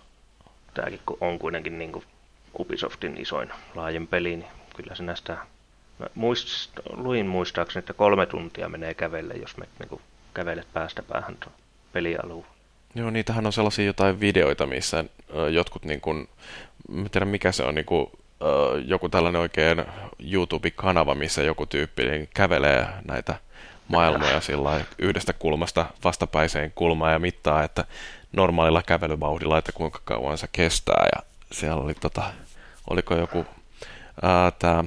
Tämäkin on kuitenkin niin kuin Ubisoftin isoin laajen peli, niin kyllä se näistä... Mä muist, luin muistaakseni, että kolme tuntia menee kävelle, jos me niin kuin kävelet päästä päähän tuon pelialueen. Joo, niitähän on sellaisia jotain videoita, missä jotkut, niin kuin, en tiedä mikä se on, niin kuin, joku tällainen oikein YouTube-kanava, missä joku tyyppi niin kävelee näitä maailmoja sillä yhdestä kulmasta vastapäiseen kulmaan ja mittaa, että normaalilla kävelyvauhdilla, että kuinka kauan se kestää. Ja siellä oli, tota, oliko joku, ää, tää,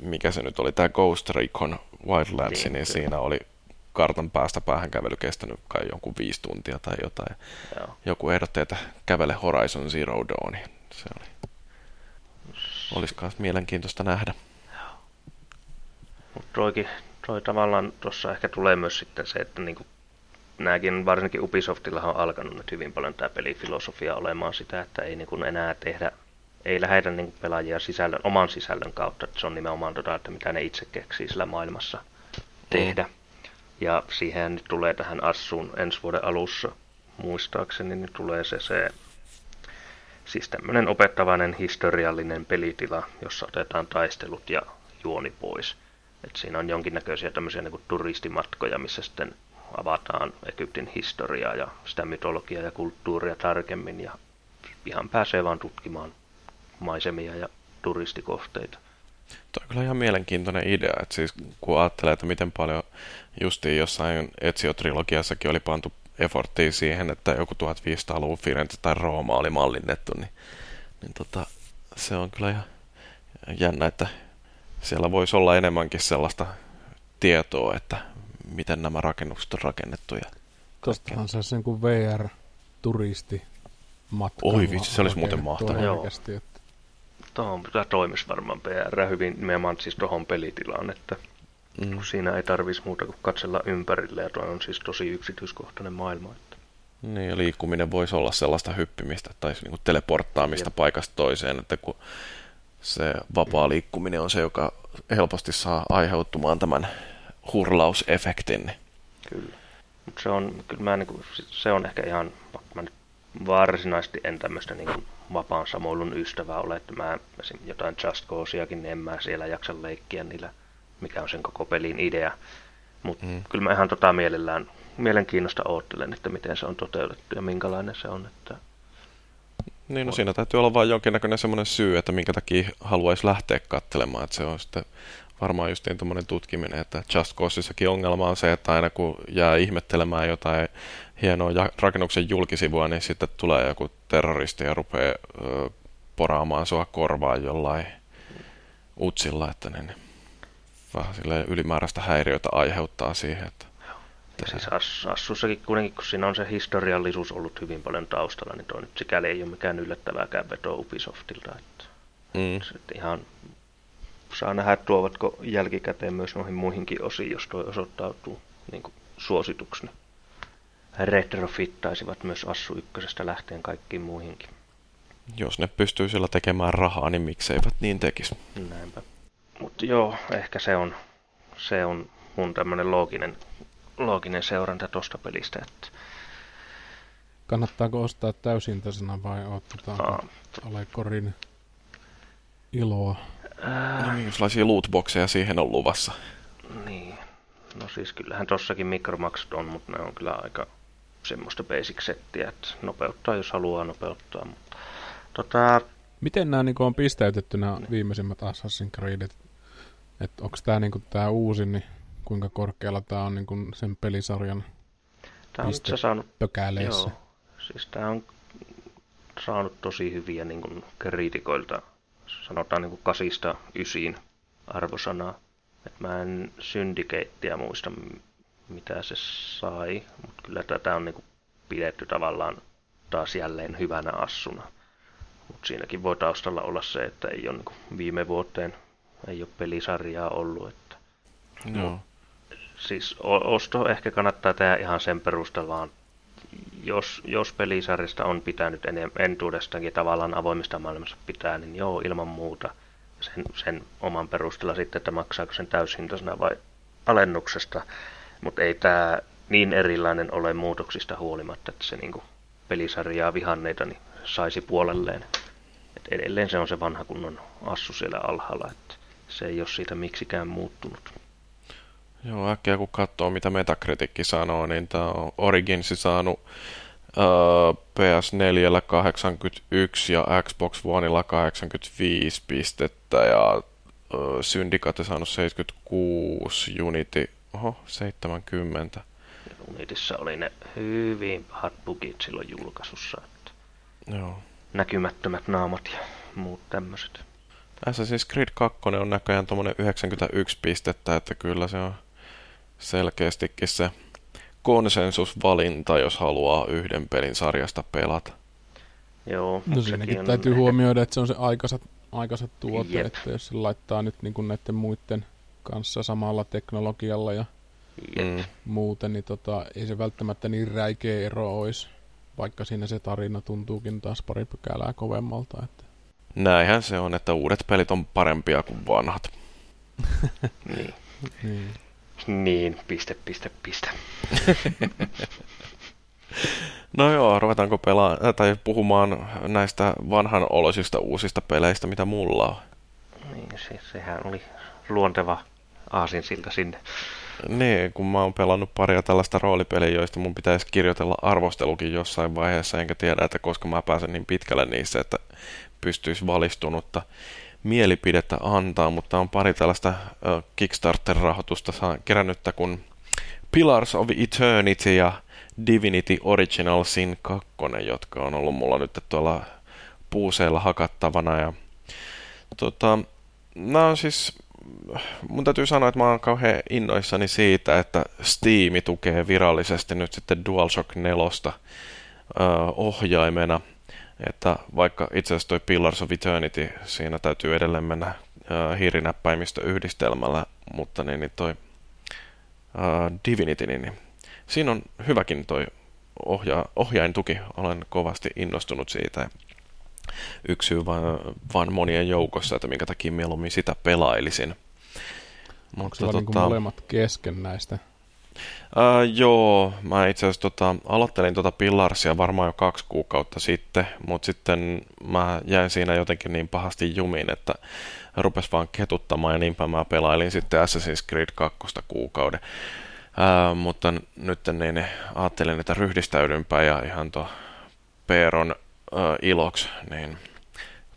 mikä se nyt oli, tämä Ghost Recon Wildlands, niin, niin siinä oli kartan päästä päähän kävely kestänyt kai jonkun viisi tuntia tai jotain. Joo. Joku ehdotti, että kävele Horizon Zero Dawn. Se oli, olisi myös mielenkiintoista nähdä. Mutta toikin, toi tavallaan tuossa ehkä tulee myös sitten se, että niinku, nämäkin varsinkin Ubisoftilla on alkanut nyt hyvin paljon tämä pelifilosofia olemaan sitä, että ei niinku enää tehdä, ei lähetä niinku pelaajia sisällön, oman sisällön kautta, että se on nimenomaan tota, että mitä ne itse keksii sillä maailmassa tehdä. Mm. Ja siihen nyt tulee tähän Assuun ensi vuoden alussa, muistaakseni, niin tulee se, se siis tämmöinen opettavainen historiallinen pelitila, jossa otetaan taistelut ja juoni pois. Et siinä on jonkinnäköisiä tämmöisiä niin kuin turistimatkoja, missä sitten avataan Egyptin historiaa ja sitä mytologiaa ja kulttuuria tarkemmin ja ihan pääsee vaan tutkimaan maisemia ja turistikohteita. Tuo on kyllä ihan mielenkiintoinen idea, että siis kun ajattelee, että miten paljon justiin jossain Ezio-trilogiassakin oli pantu efforttia siihen, että joku 1500-luvun Firenze tai Rooma oli mallinnettu, niin, niin tota, se on kyllä ihan jännä, että siellä voisi olla enemmänkin sellaista tietoa, että miten nämä rakennukset on rakennettu. Ja Tuostahan se olisi niin kuin VR-turisti matka. Oi vitsi, se olisi muuten mahtavaa. Joo. Että... Tuohon tämä toimisi varmaan PR hyvin nimenomaan siis tuohon pelitilaan, että mm. siinä ei tarvitsisi muuta kuin katsella ympärille ja tuo on siis tosi yksityiskohtainen maailma. Että... Niin, ja liikkuminen voisi olla sellaista hyppimistä tai niin kuin teleporttaamista Jep. paikasta toiseen, että kun se vapaa liikkuminen on se, joka helposti saa aiheutumaan tämän hurlausefektin. Kyllä. Mut se on, kyllä mä, niin kuin, se on ehkä ihan, mä nyt varsinaisesti en tämmöistä niin vapaan samoilun ystävää ole, että mä jotain Just Causeakin, niin en mä siellä jaksa leikkiä niillä, mikä on sen koko pelin idea. Mutta mm. kyllä mä ihan tota mielellään, mielenkiinnosta oottelen, että miten se on toteutettu ja minkälainen se on. Että niin, no siinä täytyy olla vain jonkinnäköinen semmoinen syy, että minkä takia haluaisi lähteä katselemaan. Että se on sitten varmaan just niin tuommoinen tutkiminen, että Just Causessakin ongelma on se, että aina kun jää ihmettelemään jotain hienoa rakennuksen julkisivua, niin sitten tulee joku terroristi ja rupeaa ö, poraamaan sua korvaa jollain utsilla, että niin vähän ylimääräistä häiriötä aiheuttaa siihen. Että ja siis Ass- Assussakin kuitenkin, kun siinä on se historiallisuus ollut hyvin paljon taustalla, niin tuo nyt sikäli ei ole mikään yllättävääkään veto Ubisoftilta. Että mm. että ihan saa nähdä, tuovatko jälkikäteen myös noihin muihinkin osiin, jos tuo osoittautuu niin kuin suosituksena. Retrofittaisivat myös Assu ykkösestä lähteen kaikkiin muihinkin. Jos ne pystyy sillä tekemään rahaa, niin mikseivät niin tekisi. Näinpä. Mutta joo, ehkä se on, se on mun tämmöinen looginen looginen seuranta tuosta pelistä. Että... Kannattaako ostaa täysintäisenä vai otetaanko Alekorin iloa? Ää... No minkälaisia lootboxeja siihen on luvassa? Niin. No siis kyllähän tossakin mikromaksut on, mutta ne on kyllä aika semmoista basic settiä, että nopeuttaa jos haluaa nopeuttaa. Mutta, tota... Miten nämä niin on pisteytetty nämä viimeisimmät Assassin's Creedit? Että onko tämä niin tämä uusi, niin kuinka korkealla tämä on niin kuin sen pelisarjan tämä on se saanut, pökäleissä. Joo, siis tämä on saanut tosi hyviä niin kuin kriitikoilta sanotaan niin kuin kasista ysiin arvosanaa. Et mä en syndikeittiä muista, mitä se sai, mutta kyllä tätä on niin kuin pidetty tavallaan taas jälleen hyvänä assuna. Mutta siinäkin voi taustalla olla se, että ei ole niin viime vuoteen ei ole pelisarjaa ollut. Että... Joo. Siis osto ehkä kannattaa tehdä ihan sen perusteella vaan, jos, jos pelisarjasta on pitänyt entuudestaankin tavallaan avoimista maailmassa pitää, niin joo, ilman muuta sen, sen oman perusteella sitten, että maksaako sen täyshintaisena vai alennuksesta. Mutta ei tämä niin erilainen ole muutoksista huolimatta, että se niinku pelisarjaa vihanneita niin saisi puolelleen. Et edelleen se on se vanha kunnon assu siellä alhaalla, että se ei ole siitä miksikään muuttunut. Joo, äkkiä kun katsoo mitä Metacritic sanoo, niin tämä on Originsi saanut uh, PS4 81 ja Xbox Oneilla 85 pistettä ja uh, Syndicate saanut 76, Unity oho, 70. Unitissa oli ne hyvin pahat bugit silloin julkaisussa. Että Joo. Näkymättömät naamat ja muut tämmöiset. Assassin's Creed 2 on näköjään tuommoinen 91 pistettä, että kyllä se on selkeästikin se konsensusvalinta, jos haluaa yhden pelin sarjasta pelata. Joo, no siinäkin täytyy ehkä... huomioida, että se on se aikansa, aikansa tuote, Jep. että jos se laittaa nyt niin kuin näiden muiden kanssa samalla teknologialla ja Jep. muuten, niin tota, ei se välttämättä niin räikeä ero olisi, vaikka siinä se tarina tuntuukin taas pari pykälää kovemmalta. Että. Näinhän se on, että uudet pelit on parempia kuin vanhat. (laughs) niin. niin. Niin, piste, piste, piste. (laughs) no joo, ruvetaanko pelaa, tai puhumaan näistä vanhan oloisista uusista peleistä, mitä mulla on? Niin, se, sehän oli luonteva aasinsilta sinne. Niin, kun mä oon pelannut paria tällaista roolipeliä, joista mun pitäisi kirjoitella arvostelukin jossain vaiheessa, enkä tiedä, että koska mä pääsen niin pitkälle niissä, että pystyisi valistunutta mielipidettä antaa, mutta on pari tällaista Kickstarter-rahoitusta kerännyttä kun Pillars of Eternity ja Divinity Original Sin 2, jotka on ollut mulla nyt tuolla puuseilla hakattavana. Ja, tota, nämä on siis, mun täytyy sanoa, että mä oon kauhean innoissani siitä, että Steam tukee virallisesti nyt sitten DualShock 4 uh, ohjaimena – että vaikka itse asiassa toi Pillars of Eternity, siinä täytyy edelleen mennä äh, hiirinäppäimistö yhdistelmällä, mutta niin, niin toi äh, Divinity, niin, niin siinä on hyväkin toi ohja, ohjaintuki. Olen kovasti innostunut siitä. Yksi syy vaan, vaan monien joukossa, että minkä takia mieluummin sitä pelailisin. Onko sulla tota, niin molemmat kesken näistä? Uh, joo, mä itse asiassa tota, aloittelin tota Pillarsia varmaan jo kaksi kuukautta sitten, mutta sitten mä jäin siinä jotenkin niin pahasti jumiin, että rupes vaan ketuttamaan ja niinpä mä pelailin sitten Assassin's Creed 2 kuukauden. Uh, mutta nyt niin ajattelin, että ryhdistäydynpä ja ihan tuo Peeron uh, iloksi, niin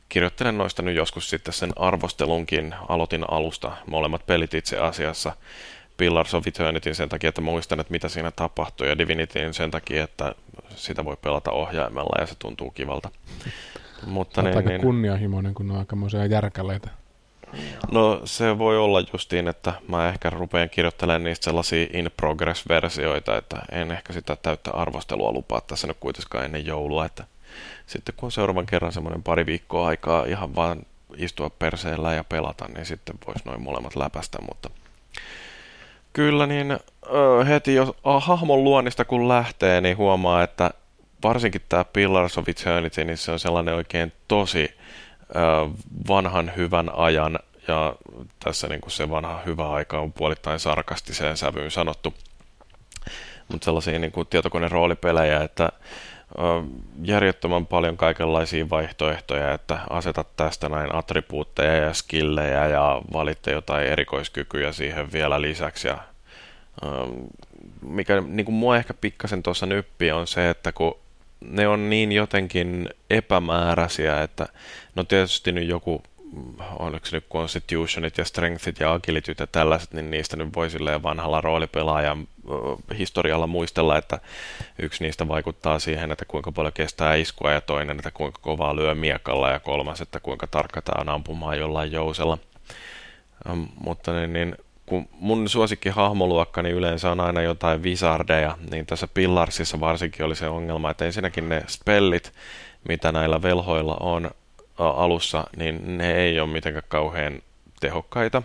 kirjoittelen noista nyt joskus sitten sen arvostelunkin. Aloitin alusta molemmat pelit itse asiassa Pillars of Eternityn sen takia, että muistan, että mitä siinä tapahtui, ja Divinityin sen takia, että sitä voi pelata ohjaimella ja se tuntuu kivalta. (laughs) Mutta niin, aika niin, kunnianhimoinen, kun on aikamoisia järkäleitä. No se voi olla justiin, että mä ehkä rupean kirjoittelemaan niistä sellaisia in progress-versioita, että en ehkä sitä täyttä arvostelua lupaa tässä nyt kuitenkaan ennen joulua, että sitten kun on seuraavan kerran semmoinen pari viikkoa aikaa ihan vaan istua perseellä ja pelata, niin sitten voisi noin molemmat läpästä, mutta Kyllä, niin heti jos hahmon luonnista kun lähtee, niin huomaa, että varsinkin tämä Pillars of Eternity, niin se on sellainen oikein tosi vanhan hyvän ajan, ja tässä niin kuin se vanha hyvä aika on puolittain sarkastiseen sävyyn sanottu, mutta sellaisia niin kuin tietokoneroolipelejä, että järjettömän paljon kaikenlaisia vaihtoehtoja, että asetat tästä näin attribuutteja ja skillejä ja valitte jotain erikoiskykyjä siihen vielä lisäksi. Ja, mikä niin kuin mua ehkä pikkasen tuossa nyppi on se, että kun ne on niin jotenkin epämääräisiä, että no tietysti nyt joku oliko nyt Constitutionit ja Strengthit ja Agilityt ja tällaiset, niin niistä nyt voi silleen vanhalla roolipelaajan historialla muistella, että yksi niistä vaikuttaa siihen, että kuinka paljon kestää iskua ja toinen, että kuinka kovaa lyö miekalla ja kolmas, että kuinka tarkka tämä on ampumaan jollain jousella. Mutta niin, niin kun mun suosikki hahmoluokka niin yleensä on aina jotain wizardeja, niin tässä Pillarsissa varsinkin oli se ongelma, että ensinnäkin ne spellit, mitä näillä velhoilla on alussa, niin ne ei ole mitenkään kauhean tehokkaita.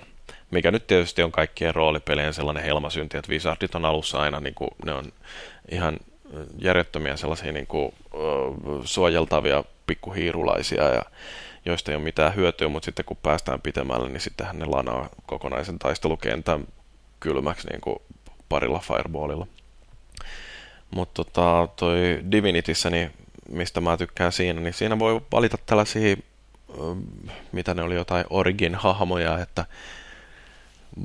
Mikä nyt tietysti on kaikkien roolipelien sellainen helmasynti, että Wizardit on alussa aina, niin kuin, ne on ihan järjettömiä sellaisia niin kuin, suojeltavia pikkuhiirulaisia ja joista ei ole mitään hyötyä, mutta sitten kun päästään pitemmälle, niin sittenhän ne lanaa kokonaisen taistelukentän kylmäksi niin kuin parilla fireballilla. Mutta tota, toi Divinityssä, niin mistä mä tykkään siinä, niin siinä voi valita tällaisia, mitä ne oli, jotain origin-hahmoja, että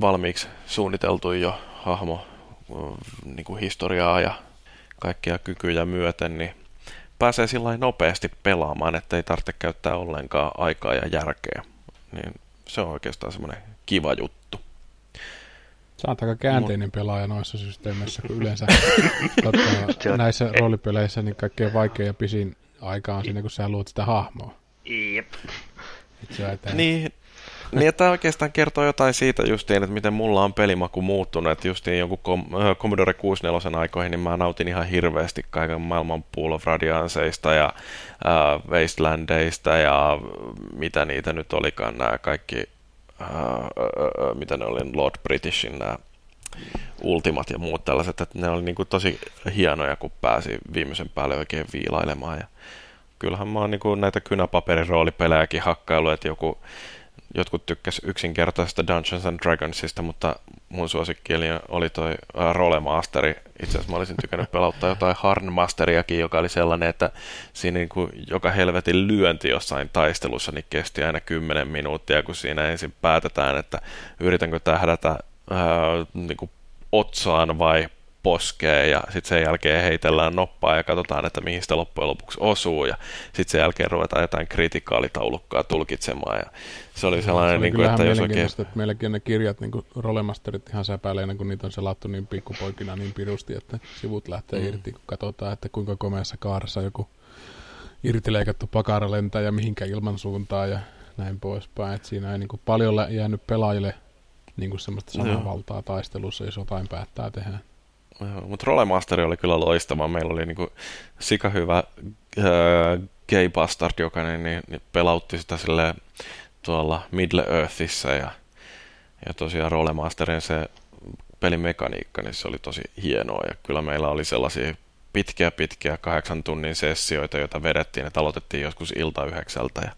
valmiiksi suunniteltu jo hahmo niin kuin historiaa ja kaikkia kykyjä myöten, niin pääsee sillä nopeasti pelaamaan, että ei tarvitse käyttää ollenkaan aikaa ja järkeä. Niin se on oikeastaan semmoinen kiva juttu. Sä oot aika käänteinen pelaaja noissa systeemeissä, kun yleensä (laughs) tota, näissä roolipeleissä niin kaikkein vaikein ja pisin aika on siinä, kun sä luot sitä hahmoa. Jep. Niin, niin, että oikeastaan kertoo jotain siitä justiin, että miten mulla on pelimaku muuttunut, että justiin jonkun Com- äh, Commodore 64 aikoihin, niin mä nautin ihan hirveästi kaiken maailman Pool of Radianceista ja äh, Wastelandeista ja mitä niitä nyt olikaan nämä kaikki, äh, äh, äh, mitä ne oli, Lord Britishin nämä Ultimat ja muut tällaiset, että ne oli niin kuin tosi hienoja, kun pääsi viimeisen päälle oikein viilailemaan. Ja kyllähän mä oon niin kuin näitä kynäpaperiroolipelejäkin hakkailu, että joku jotkut tykkäs yksinkertaisesta Dungeons and Dragonsista, mutta mun suosikki oli toi uh, Rolemasteri. Itse asiassa mä olisin tykännyt pelauttaa jotain Harnmasteriakin, joka oli sellainen, että siinä niin kuin joka helvetin lyönti jossain taistelussa niin kesti aina 10 minuuttia, kun siinä ensin päätetään, että yritänkö tähdätä uh, niin kuin otsaan vai poskeen ja sitten sen jälkeen heitellään noppaa ja katsotaan, että mihin sitä loppujen lopuksi osuu ja sitten sen jälkeen ruvetaan jotain kritikaalitaulukkaa tulkitsemaan ja se oli sellainen, se oli niin kuin, että jos oikein... että meilläkin ne kirjat, niin kuin rolemasterit ihan säpäileenä, kun niitä on selattu niin pikkupoikina niin pirusti, että sivut lähtee mm. irti, kun katsotaan, että kuinka komeassa kaarassa joku irtileikattu pakara lentää ja mihinkä ilman suuntaa ja näin poispäin. Et siinä ei niin kuin paljon jäänyt pelaajille niin kuin semmoista sananvaltaa taistelussa, jos jotain päättää tehdä. Mutta Rolemaster oli kyllä loistava. Meillä oli niinku sika hyvä äh, gay bastard, joka niin, niin, niin pelautti sitä sille tuolla Middle Earthissa ja, ja tosiaan Rolemasterin se pelimekaniikka, niin se oli tosi hienoa ja kyllä meillä oli sellaisia pitkiä pitkiä kahdeksan tunnin sessioita, joita vedettiin, että aloitettiin joskus ilta yhdeksältä ja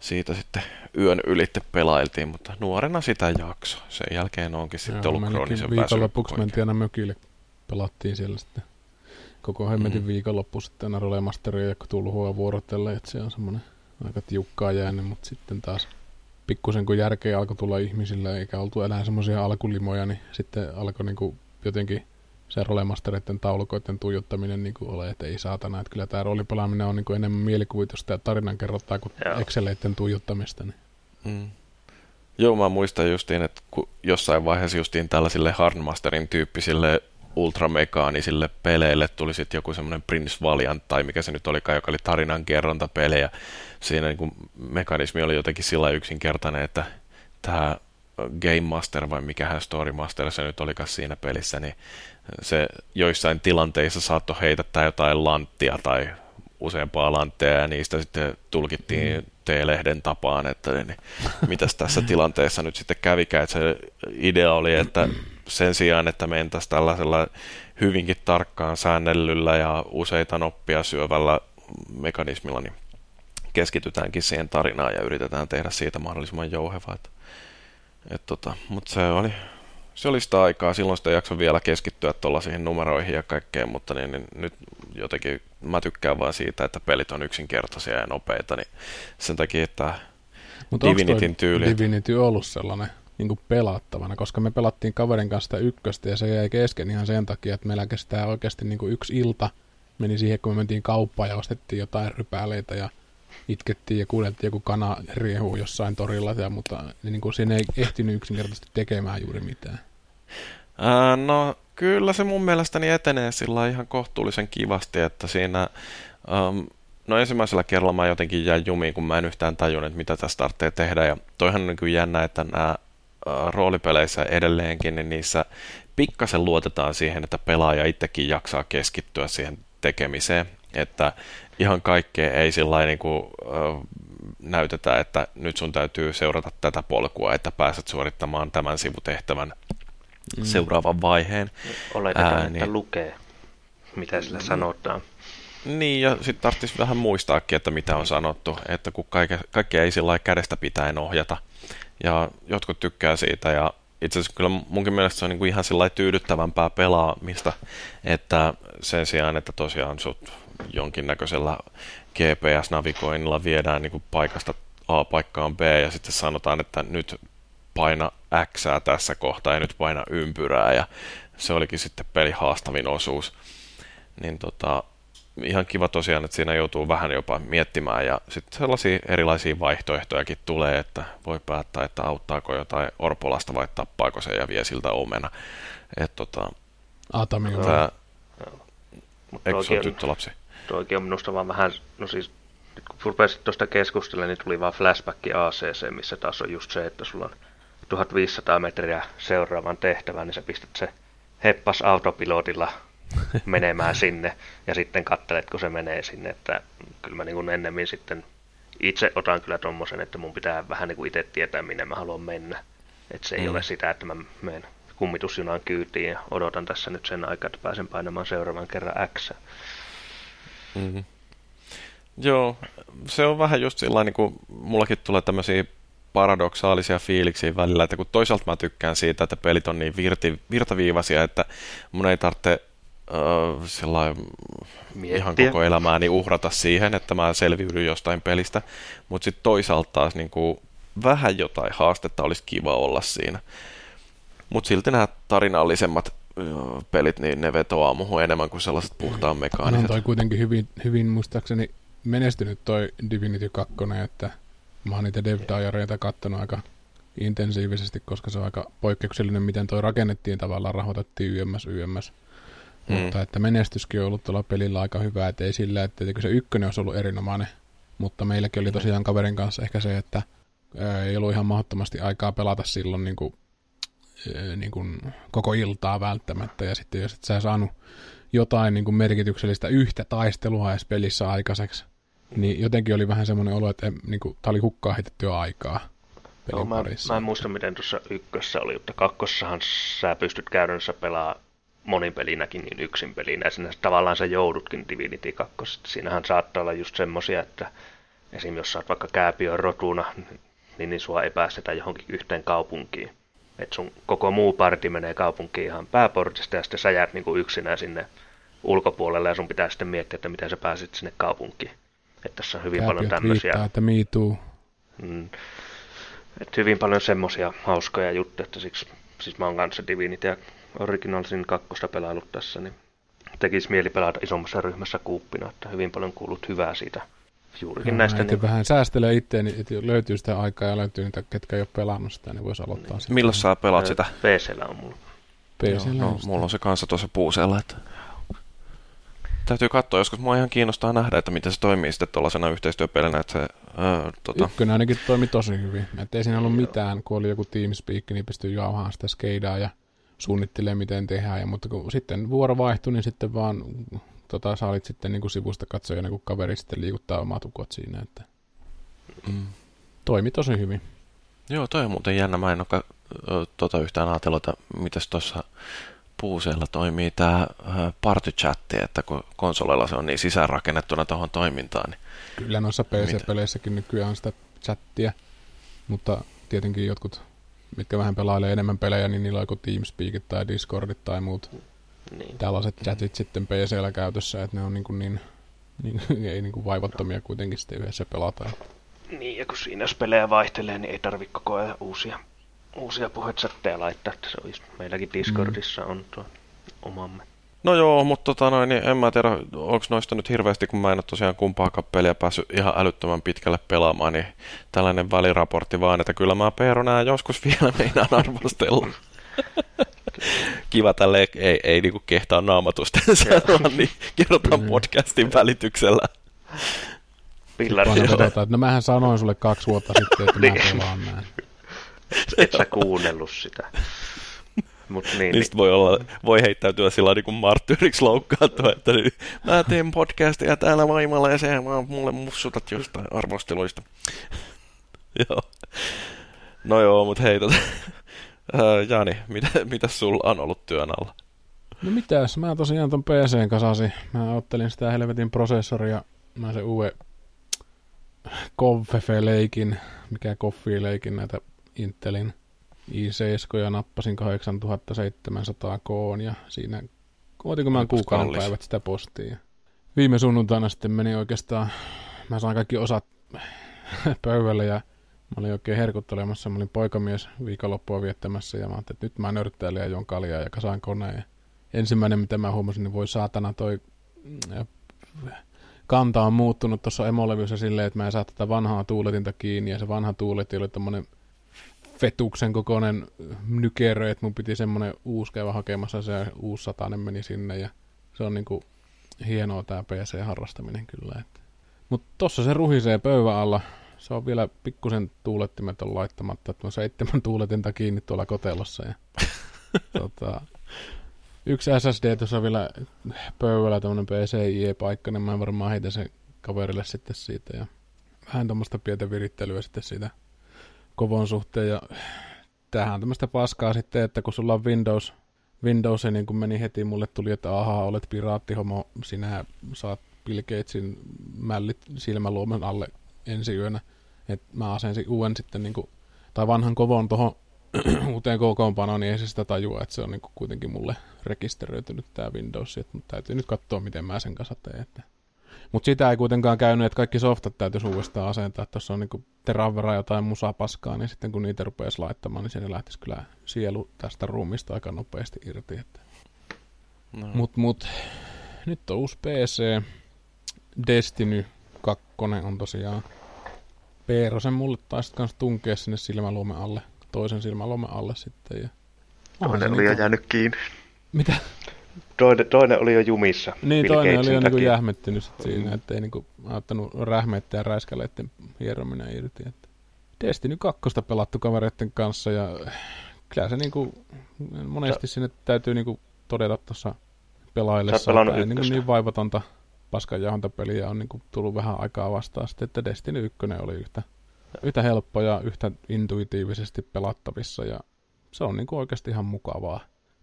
siitä sitten yön ylitte pelailtiin, mutta nuorena sitä jakso. Sen jälkeen onkin sitten Joo, ollut kroonisen Viikonlopuksi mentiin aina mökille pelattiin siellä sitten koko hemmetin mm. viikonloppu sitten aina Rolemasteria ja tulhua vuorotella, että se on semmoinen aika tiukkaa jäänyt, mutta sitten taas pikkusen kun järkeä alkoi tulla ihmisille eikä oltu enää semmoisia alkulimoja, niin sitten alkoi niin kuin jotenkin se rolemastereiden taulukoiden tuijottaminen niin kuin ole, että ei saatana, että kyllä tämä roolipelaaminen on niin kuin enemmän mielikuvitusta ja tarinan kerrottaa kuin Joo. Exceleiden tuijottamista. Niin. Mm. Joo, mä muistan justiin, että jossain vaiheessa justiin tällaisille Hardmasterin tyyppisille ultramekaanisille peleille tuli sitten joku semmoinen Prince Valiant tai mikä se nyt olikaan, joka oli tarinan kerrontapeli ja siinä niin kuin mekanismi oli jotenkin sillä yksinkertainen, että tämä Game Master vai mikähän Story Master se nyt olikaan siinä pelissä, niin se joissain tilanteissa saattoi heitättää jotain lanttia tai useampaa lanttia ja niistä sitten tulkittiin mm. T-lehden tapaan, että niin, mitäs tässä tilanteessa nyt sitten kävikään. Että se idea oli, että sen sijaan, että mentäisiin tällaisella hyvinkin tarkkaan säännellyllä ja useita noppia syövällä mekanismilla, niin keskitytäänkin siihen tarinaan ja yritetään tehdä siitä mahdollisimman jouhevaa. Et, et tota, Mutta se oli, se oli sitä aikaa, silloin sitä jakso vielä keskittyä tuollaisiin numeroihin ja kaikkeen, mutta niin, niin nyt jotenkin mä tykkään vaan siitä, että pelit on yksinkertaisia ja nopeita, niin sen takia, että Mutta Divinityn tyyli... Divinity ollut sellainen niin kuin pelattavana, koska me pelattiin kaverin kanssa sitä ykköstä ja se jäi kesken ihan sen takia, että meillä kestää oikeasti niin kuin yksi ilta meni siihen, kun me mentiin kauppaan ja ostettiin jotain rypäleitä ja itkettiin ja kuunneltiin joku kana riehu jossain torilla, ja, mutta niin kuin siinä ei ehtinyt yksinkertaisesti tekemään juuri mitään. Ää, no kyllä se mun mielestäni etenee sillä ihan kohtuullisen kivasti, että siinä um, No ensimmäisellä kerralla mä jotenkin jäin jumiin, kun mä en yhtään tajunnut, mitä tässä tarvitsee tehdä. Ja toihan on niin jännä, että nämä roolipeleissä edelleenkin, niin niissä pikkasen luotetaan siihen, että pelaaja itsekin jaksaa keskittyä siihen tekemiseen. Että ihan kaikkea ei sillä niin kuin, äh, näytetä, että nyt sun täytyy seurata tätä polkua, että pääset suorittamaan tämän sivutehtävän mm. seuraavan vaiheen. Oletetaan, Ää, että niin, lukee, mitä sillä sanotaan. Niin, ja sitten tarvitsisi vähän muistaakin, että mitä on sanottu, että kun kaikke, kaikkea ei sillä kädestä pitäen ohjata. Ja jotkut tykkää siitä, ja itse asiassa kyllä munkin mielestä se on niin kuin ihan sillä tyydyttävämpää pelaamista, että sen sijaan, että tosiaan sut jonkinnäköisellä GPS-navigoinnilla viedään niin kuin paikasta A paikkaan B ja sitten sanotaan, että nyt paina X tässä kohtaa ja nyt paina ympyrää ja se olikin sitten peli haastavin osuus. Niin tota, ihan kiva tosiaan, että siinä joutuu vähän jopa miettimään ja sitten sellaisia erilaisia vaihtoehtojakin tulee, että voi päättää, että auttaako jotain orpolasta vai tappaako se ja vie siltä omena. Et tota, Atami on. Tää, eikö se ole tyttölapsi? Toikin on minusta vaan vähän, no siis nyt kun rupesit tuosta keskustelemaan, niin tuli vaan flashback ACC, missä taas on just se, että sulla on 1500 metriä seuraavan tehtävän, niin sä pistät se heppas autopilotilla (laughs) menemään sinne ja sitten katselet, kun se menee sinne, että kyllä mä niin kuin ennemmin sitten itse otan kyllä tommosen, että mun pitää vähän niin kuin itse tietää, minne mä haluan mennä. Että se ei mm. ole sitä, että mä menen kummitusjunaan kyytiin ja odotan tässä nyt sen aikaa, että pääsen painamaan seuraavan kerran X. Mm-hmm. Joo, se on vähän just sillä niin kuin mullakin tulee tämmöisiä paradoksaalisia fiiliksiä välillä, että kun toisaalta mä tykkään siitä, että pelit on niin virti, virtaviivaisia, että mun ei tarvitse uh, ihan koko elämääni uhrata siihen, että mä selviydyn jostain pelistä, mutta sitten toisaalta taas niin kuin, vähän jotain haastetta olisi kiva olla siinä. Mutta silti nämä tarinallisemmat pelit, niin ne vetoaa muuhun enemmän kuin sellaiset puhtaan mekaaniset. No toi kuitenkin hyvin, hyvin muistaakseni menestynyt toi Divinity 2, että mä oon niitä dev diareita kattonut aika intensiivisesti, koska se on aika poikkeuksellinen, miten toi rakennettiin tavallaan, rahoitettiin YMS, YMS. Mm. Mutta että menestyskin on ollut tuolla pelillä aika hyvä, että ei sillä, että se ykkönen olisi ollut erinomainen. Mutta meilläkin oli tosiaan kaverin kanssa ehkä se, että ei ollut ihan mahdottomasti aikaa pelata silloin niin kuin, niin kuin koko iltaa välttämättä. Ja sitten jos et sä saanut jotain niin kuin merkityksellistä yhtä taistelua edes pelissä aikaiseksi, niin jotenkin oli vähän semmoinen olo, että niin kuin, tämä oli hukkaa heitettyä aikaa. Joo, mä, mä en muista, miten tuossa ykkössä oli, mutta kakkossahan sä pystyt käytännössä pelaamaan monin pelinäkin niin yksin pelinä. Sinä tavallaan sä joudutkin Divinity 2. Siinähän saattaa olla just semmosia, että esim. jos sä oot vaikka kääpiön rotuna, niin, niin sua ei päästetä johonkin yhteen kaupunkiin. Et sun koko muu parti menee kaupunkiin ihan pääportista ja sitten sä jäät niinku yksinään sinne ulkopuolelle ja sun pitää sitten miettiä, että miten sä pääset sinne kaupunkiin. Että tässä on hyvin Kääpiöt paljon tämmöisiä... Riittää, että me too. Mm, et hyvin paljon semmoisia hauskoja juttuja, että siksi siis mä oon kanssa Divinity ja Originalsin kakkosta pelailut tässä, niin tekisi mieli pelata isommassa ryhmässä kuuppina, että hyvin paljon kuulut hyvää siitä juurikin no, näistä. Niin... vähän säästelee itseäni, että löytyy sitä aikaa ja löytyy niitä, ketkä ei ole pelannut sitä, niin voisi aloittaa niin. Milloin sä pelaat sitä? PCllä on mulla. PCllä no, mulla on se kanssa tuossa puuseella, että täytyy katsoa, joskus mua ihan kiinnostaa nähdä, että miten se toimii sitten tuollaisena yhteistyöpelinä. Että se, ää, tota... Ykkönen ainakin toimi tosi hyvin. Että ei siinä ollut mitään, kun oli joku Teamspeak, niin pystyi jauhaan sitä skeidaa ja suunnittelee, miten tehdään. Ja, mutta kun sitten vuoro vaihtui, niin sitten vaan tota, sä olit sitten niin kuin sivusta katsojana, kun kaveri sitten liikuttaa omat ukot siinä. Että mm. Toimi tosi hyvin. Joo, toi on muuten jännä. Mä en ole tota yhtään ajatellut, että miten tuossa puuseella toimii tämä party-chatti, että kun konsoleilla se on niin sisäänrakennettuna tuohon toimintaan. Niin Kyllä noissa PC-peleissäkin nykyään on sitä chattia, mutta tietenkin jotkut mitkä vähän pelailee enemmän pelejä, niin niillä on joko Teamspeakit tai Discordit tai muut niin. tällaiset chatit sitten PCllä käytössä, että ne on niin, kuin niin, niin (laughs) ei niin kuin vaivattomia kuitenkin sitten yhdessä pelataan. Niin, ja kun siinä jos pelejä vaihtelee, niin ei tarvitse koko ajan uusia, uusia puhetsättejä laittaa, että se olisi, meilläkin Discordissa mm. on tuo omamme. No joo, mutta tota noin, niin en mä tiedä, onko noista nyt hirveästi, kun mä en ole tosiaan kumpaakaan peliä päässyt ihan älyttömän pitkälle pelaamaan, niin tällainen väliraportti vaan, että kyllä mä Peero nää joskus (laughs) vielä meinaan arvostella. (laughs) Kiva tälle ei, ei niinku kehtaa naamatusta (laughs) sanoa, niin kerrotaan podcastin välityksellä. Pillari. no mähän sanoin sulle kaksi vuotta sitten, että mä niin. pelaan näin. Et sä kuunnellut sitä. Mut niin, Niistä niin. voi, olla, voi heittäytyä sillä niin kuin marttyyriksi loukkaantua, että nyt, mä teen podcastia täällä vaimalla ja se vaan mulle mussutat jostain arvosteluista. (laughs) joo. No joo, mutta hei, tota, (laughs) Jani, mitä, mitä sulla on ollut työn alla? No mitäs, mä tosiaan ton PCn kasasin. Mä ottelin sitä helvetin prosessoria. Mä sen uuden Koffefe-leikin, mikä Koffi-leikin näitä Intelin i7 ja nappasin 8700 koon ja siinä otinko mä kuukauden päivät sitä postiin. Viime sunnuntaina sitten meni oikeastaan, mä sain kaikki osat (laughs) pöydälle ja mä olin oikein herkuttelemassa. Mä olin poikamies viikonloppua viettämässä ja mä ajattelin, että nyt mä nörttäilen ja jon kaljaa ja kasaan koneen. Ja ensimmäinen, mitä mä huomasin, niin voi saatana toi mm, kanta on muuttunut tuossa emolevyssä silleen, että mä en saa tätä vanhaa tuuletinta kiinni ja se vanha tuuletin oli tommonen fetuksen kokoinen nykerö, että mun piti semmonen uusi käydä hakemassa, se uusi satainen meni sinne ja se on niinku hienoa tää PC-harrastaminen kyllä. Että. Mut tossa se ruhisee pöydän alla. Se on vielä pikkusen tuulettimet on laittamatta, että on seitsemän tuuletinta kiinni tuolla kotelossa. Ja, (laughs) tota, yksi SSD tuossa vielä pöydällä, tämmönen PCIe-paikka, niin mä varmaan heitän sen kaverille sitten siitä. Ja vähän tuommoista pientä virittelyä sitten siitä kovon suhteen. Ja tämähän on tämmöistä paskaa sitten, että kun sulla on Windows, Windows niin kun meni heti, mulle tuli, että ahaa, olet piraattihomo, sinä saat Bill Gatesin mällit silmäluomen alle ensi yönä. Et mä asensin uuden sitten, niin kuin, tai vanhan kovon tuohon (clears throat) uuteen kokoonpanoon, niin ei se sitä tajua, että se on niin kuin kuitenkin mulle rekisteröitynyt tämä Windows, että täytyy nyt katsoa, miten mä sen kanssa teen. Että mutta sitä ei kuitenkaan käynyt, että kaikki softat täytyisi uudestaan asentaa. Että tuossa on niinku teran verran jotain musapaskaa, niin sitten kun niitä rupeaisi laittamaan, niin se lähtisi kyllä sielu tästä ruumista aika nopeasti irti. Että. No. Mut, mut, nyt on uusi PC. Destiny 2 on tosiaan. Peerosen mulle taisi kans tunkea sinne silmäluomen alle, toisen silmäluomen alle sitten. Ja... Toinen oli jo niinku... jäänyt kiinni. Mitä? Toinen, toinen oli jo jumissa. Niin, toinen oli jo niin jähmettynyt sit siinä, ettei niinku auttanut rähmeiden ja räiskäleiden hierominen irti. Että Destiny 2 pelattu kavereiden kanssa ja kyllä se niinku, monesti sinne täytyy niinku todeta tuossa pelaillessa, että ei niinku niin vaivatonta paskanjahontapeliä on niinku tullut vähän aikaa vastaan sitten, että Destiny 1 oli yhtä, yhtä helppo ja yhtä intuitiivisesti pelattavissa ja se on niinku oikeasti ihan mukavaa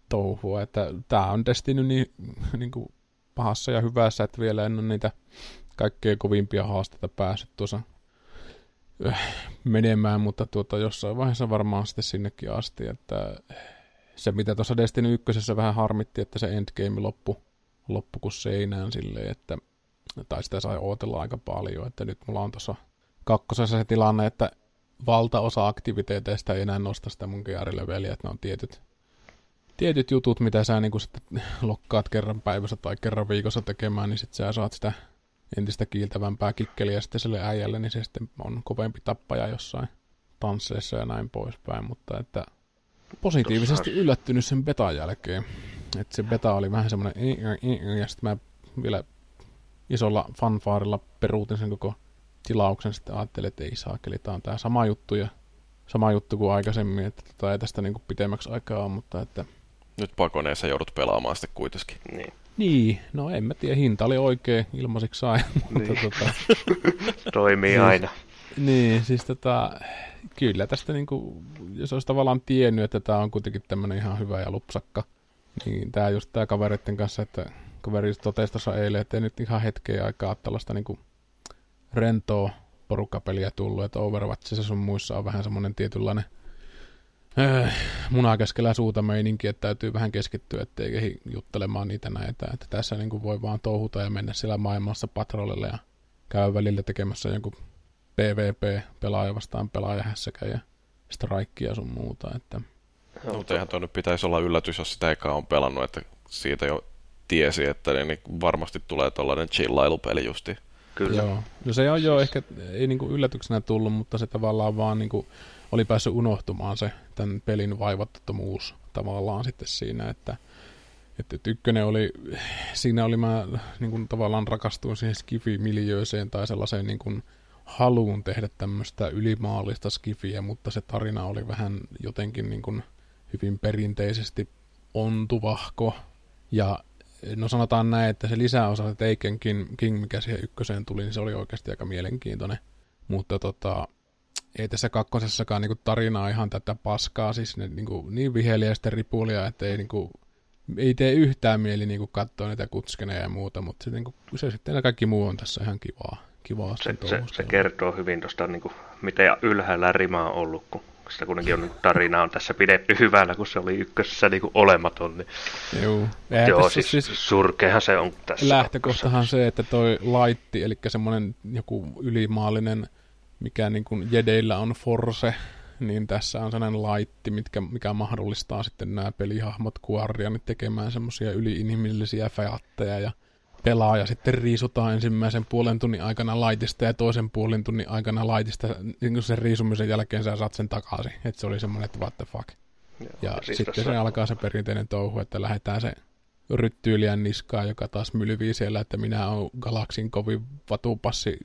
touhua, että tämä on Destiny niin, niin kuin pahassa ja hyvässä, että vielä en ole niitä kaikkein kovimpia haasteita päässyt tuossa äh, menemään, mutta tuota, jossain vaiheessa varmaan sitten sinnekin asti, että se mitä tuossa Destiny 1 vähän harmitti, että se endgame loppu, loppu kuin seinään silleen, että tai sitä sai ootella aika paljon, että nyt mulla on tuossa kakkosessa se tilanne, että valtaosa aktiviteeteista ei enää nosta sitä mun gearileveliä, että ne on tietyt tietyt jutut, mitä sä niin sitten lokkaat kerran päivässä tai kerran viikossa tekemään, niin sitten sä saat sitä entistä kiiltävämpää kikkeliä sitten sille äijälle, niin se sitten on kovempi tappaja jossain tansseissa ja näin poispäin, mutta että positiivisesti Tossa. yllättynyt sen betan jälkeen. Että se beta oli vähän semmoinen ja sitten mä vielä isolla fanfaarilla peruutin sen koko tilauksen, sitten ajattelin, että ei saa, eli tää on tää sama juttu ja sama juttu kuin aikaisemmin, että tota ei tästä niinku pitemmäksi aikaa mutta että nyt pakoneessa joudut pelaamaan sitten kuitenkin. Niin. Niin, no en mä tiedä, hinta oli oikein, ilmaisiksi sai. (laughs) Mutta niin. tota, Toimii siis, aina. Niin, siis tota, kyllä tästä niinku, jos olisi tavallaan tiennyt, että tämä on kuitenkin tämmöinen ihan hyvä ja lupsakka, niin tämä just tämä kavereiden kanssa, että kaveri totesi tuossa eilen, että ei nyt ihan hetkeä aikaa tällaista niinku rentoa porukkapeliä tullut, että Overwatchissa sun muissa on vähän semmoinen tietynlainen äh, munaa keskellä suuta meininki, että täytyy vähän keskittyä, ettei kehi juttelemaan niitä näitä. Että tässä niin kuin voi vaan touhuta ja mennä siellä maailmassa patrollille ja käy välillä tekemässä jonkun PvP-pelaaja vastaan pelaajahässäkä ja strikea sun muuta. Että... No, mutta eihän tuo nyt pitäisi olla yllätys, jos sitä eka on pelannut, että siitä jo tiesi, että niin varmasti tulee tuollainen chillailupeli justi. Kyllä. Joo. No se on jo ehkä, ei niinku yllätyksenä tullut, mutta se tavallaan vaan niinku oli päässyt unohtumaan se tämän pelin vaivattomuus tavallaan sitten siinä, että, että ykkönen oli, siinä oli mä niin kuin tavallaan rakastuin siihen skifi-miljööseen tai sellaiseen niin kuin haluun tehdä tämmöistä ylimaallista skifiä, mutta se tarina oli vähän jotenkin niin kuin hyvin perinteisesti ontuvahko ja no sanotaan näin, että se lisäosa, se Taken King, mikä siihen ykköseen tuli, niin se oli oikeasti aika mielenkiintoinen. Mutta tota, ei tässä kakkosessakaan niinku tarinaa ihan tätä paskaa, siis ne niinku, niin viheliä sitten ripulia, että ei, niinku, ei tee yhtään mieli niinku katsoa niitä kutskeneja ja muuta, mutta se, niinku, se sitten kaikki muu on tässä ihan kivaa. kivaa se, se, se, kertoo hyvin tuosta, niinku, miten ylhäällä rima on ollut, kun sitä kuitenkin on niin tarina on tässä pidetty hyvällä, kun se oli ykkösessä niin olematon. Niin... Joo, Joo siis, siis surkeahan se on tässä. Lähtökohtahan se, että toi laitti, eli semmoinen joku ylimaallinen, mikä niin kuin jedeillä on force, niin tässä on sellainen laitti, mitkä, mikä mahdollistaa sitten nämä pelihahmot Guardianit tekemään semmoisia yliinhimillisiä fajatteja ja pelaaja sitten riisutaan ensimmäisen puolen tunnin aikana laitista ja toisen puolen tunnin aikana laitista, niin sen riisumisen jälkeen sä saat sen takaisin. Että se oli semmoinen, että what the fuck. Joo, ja siis sitten se alkaa se perinteinen touhu, että lähdetään se ryttyyliän niskaa, joka taas mylvii siellä, että minä olen galaksin kovin vatupassi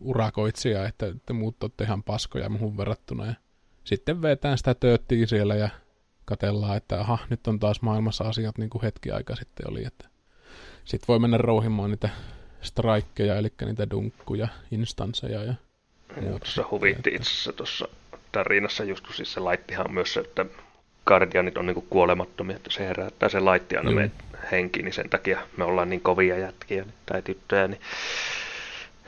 urakoitsija, että te muut olette ihan paskoja muhun verrattuna. Ja sitten vetään sitä tööttiä siellä ja katellaan, että aha, nyt on taas maailmassa asiat niin kuin hetki aika sitten oli, että sitten voi mennä rouhimaan niitä strikeja, eli niitä dunkkuja, instansseja ja Tuossa huvitti itse asiassa tuossa tarinassa just, kun siis se laittihan myös se, että Guardianit on niinku kuolemattomia, että se herättää se laitti aina mm. henkiin, niin sen takia me ollaan niin kovia jätkiä tai tyttöjä, niin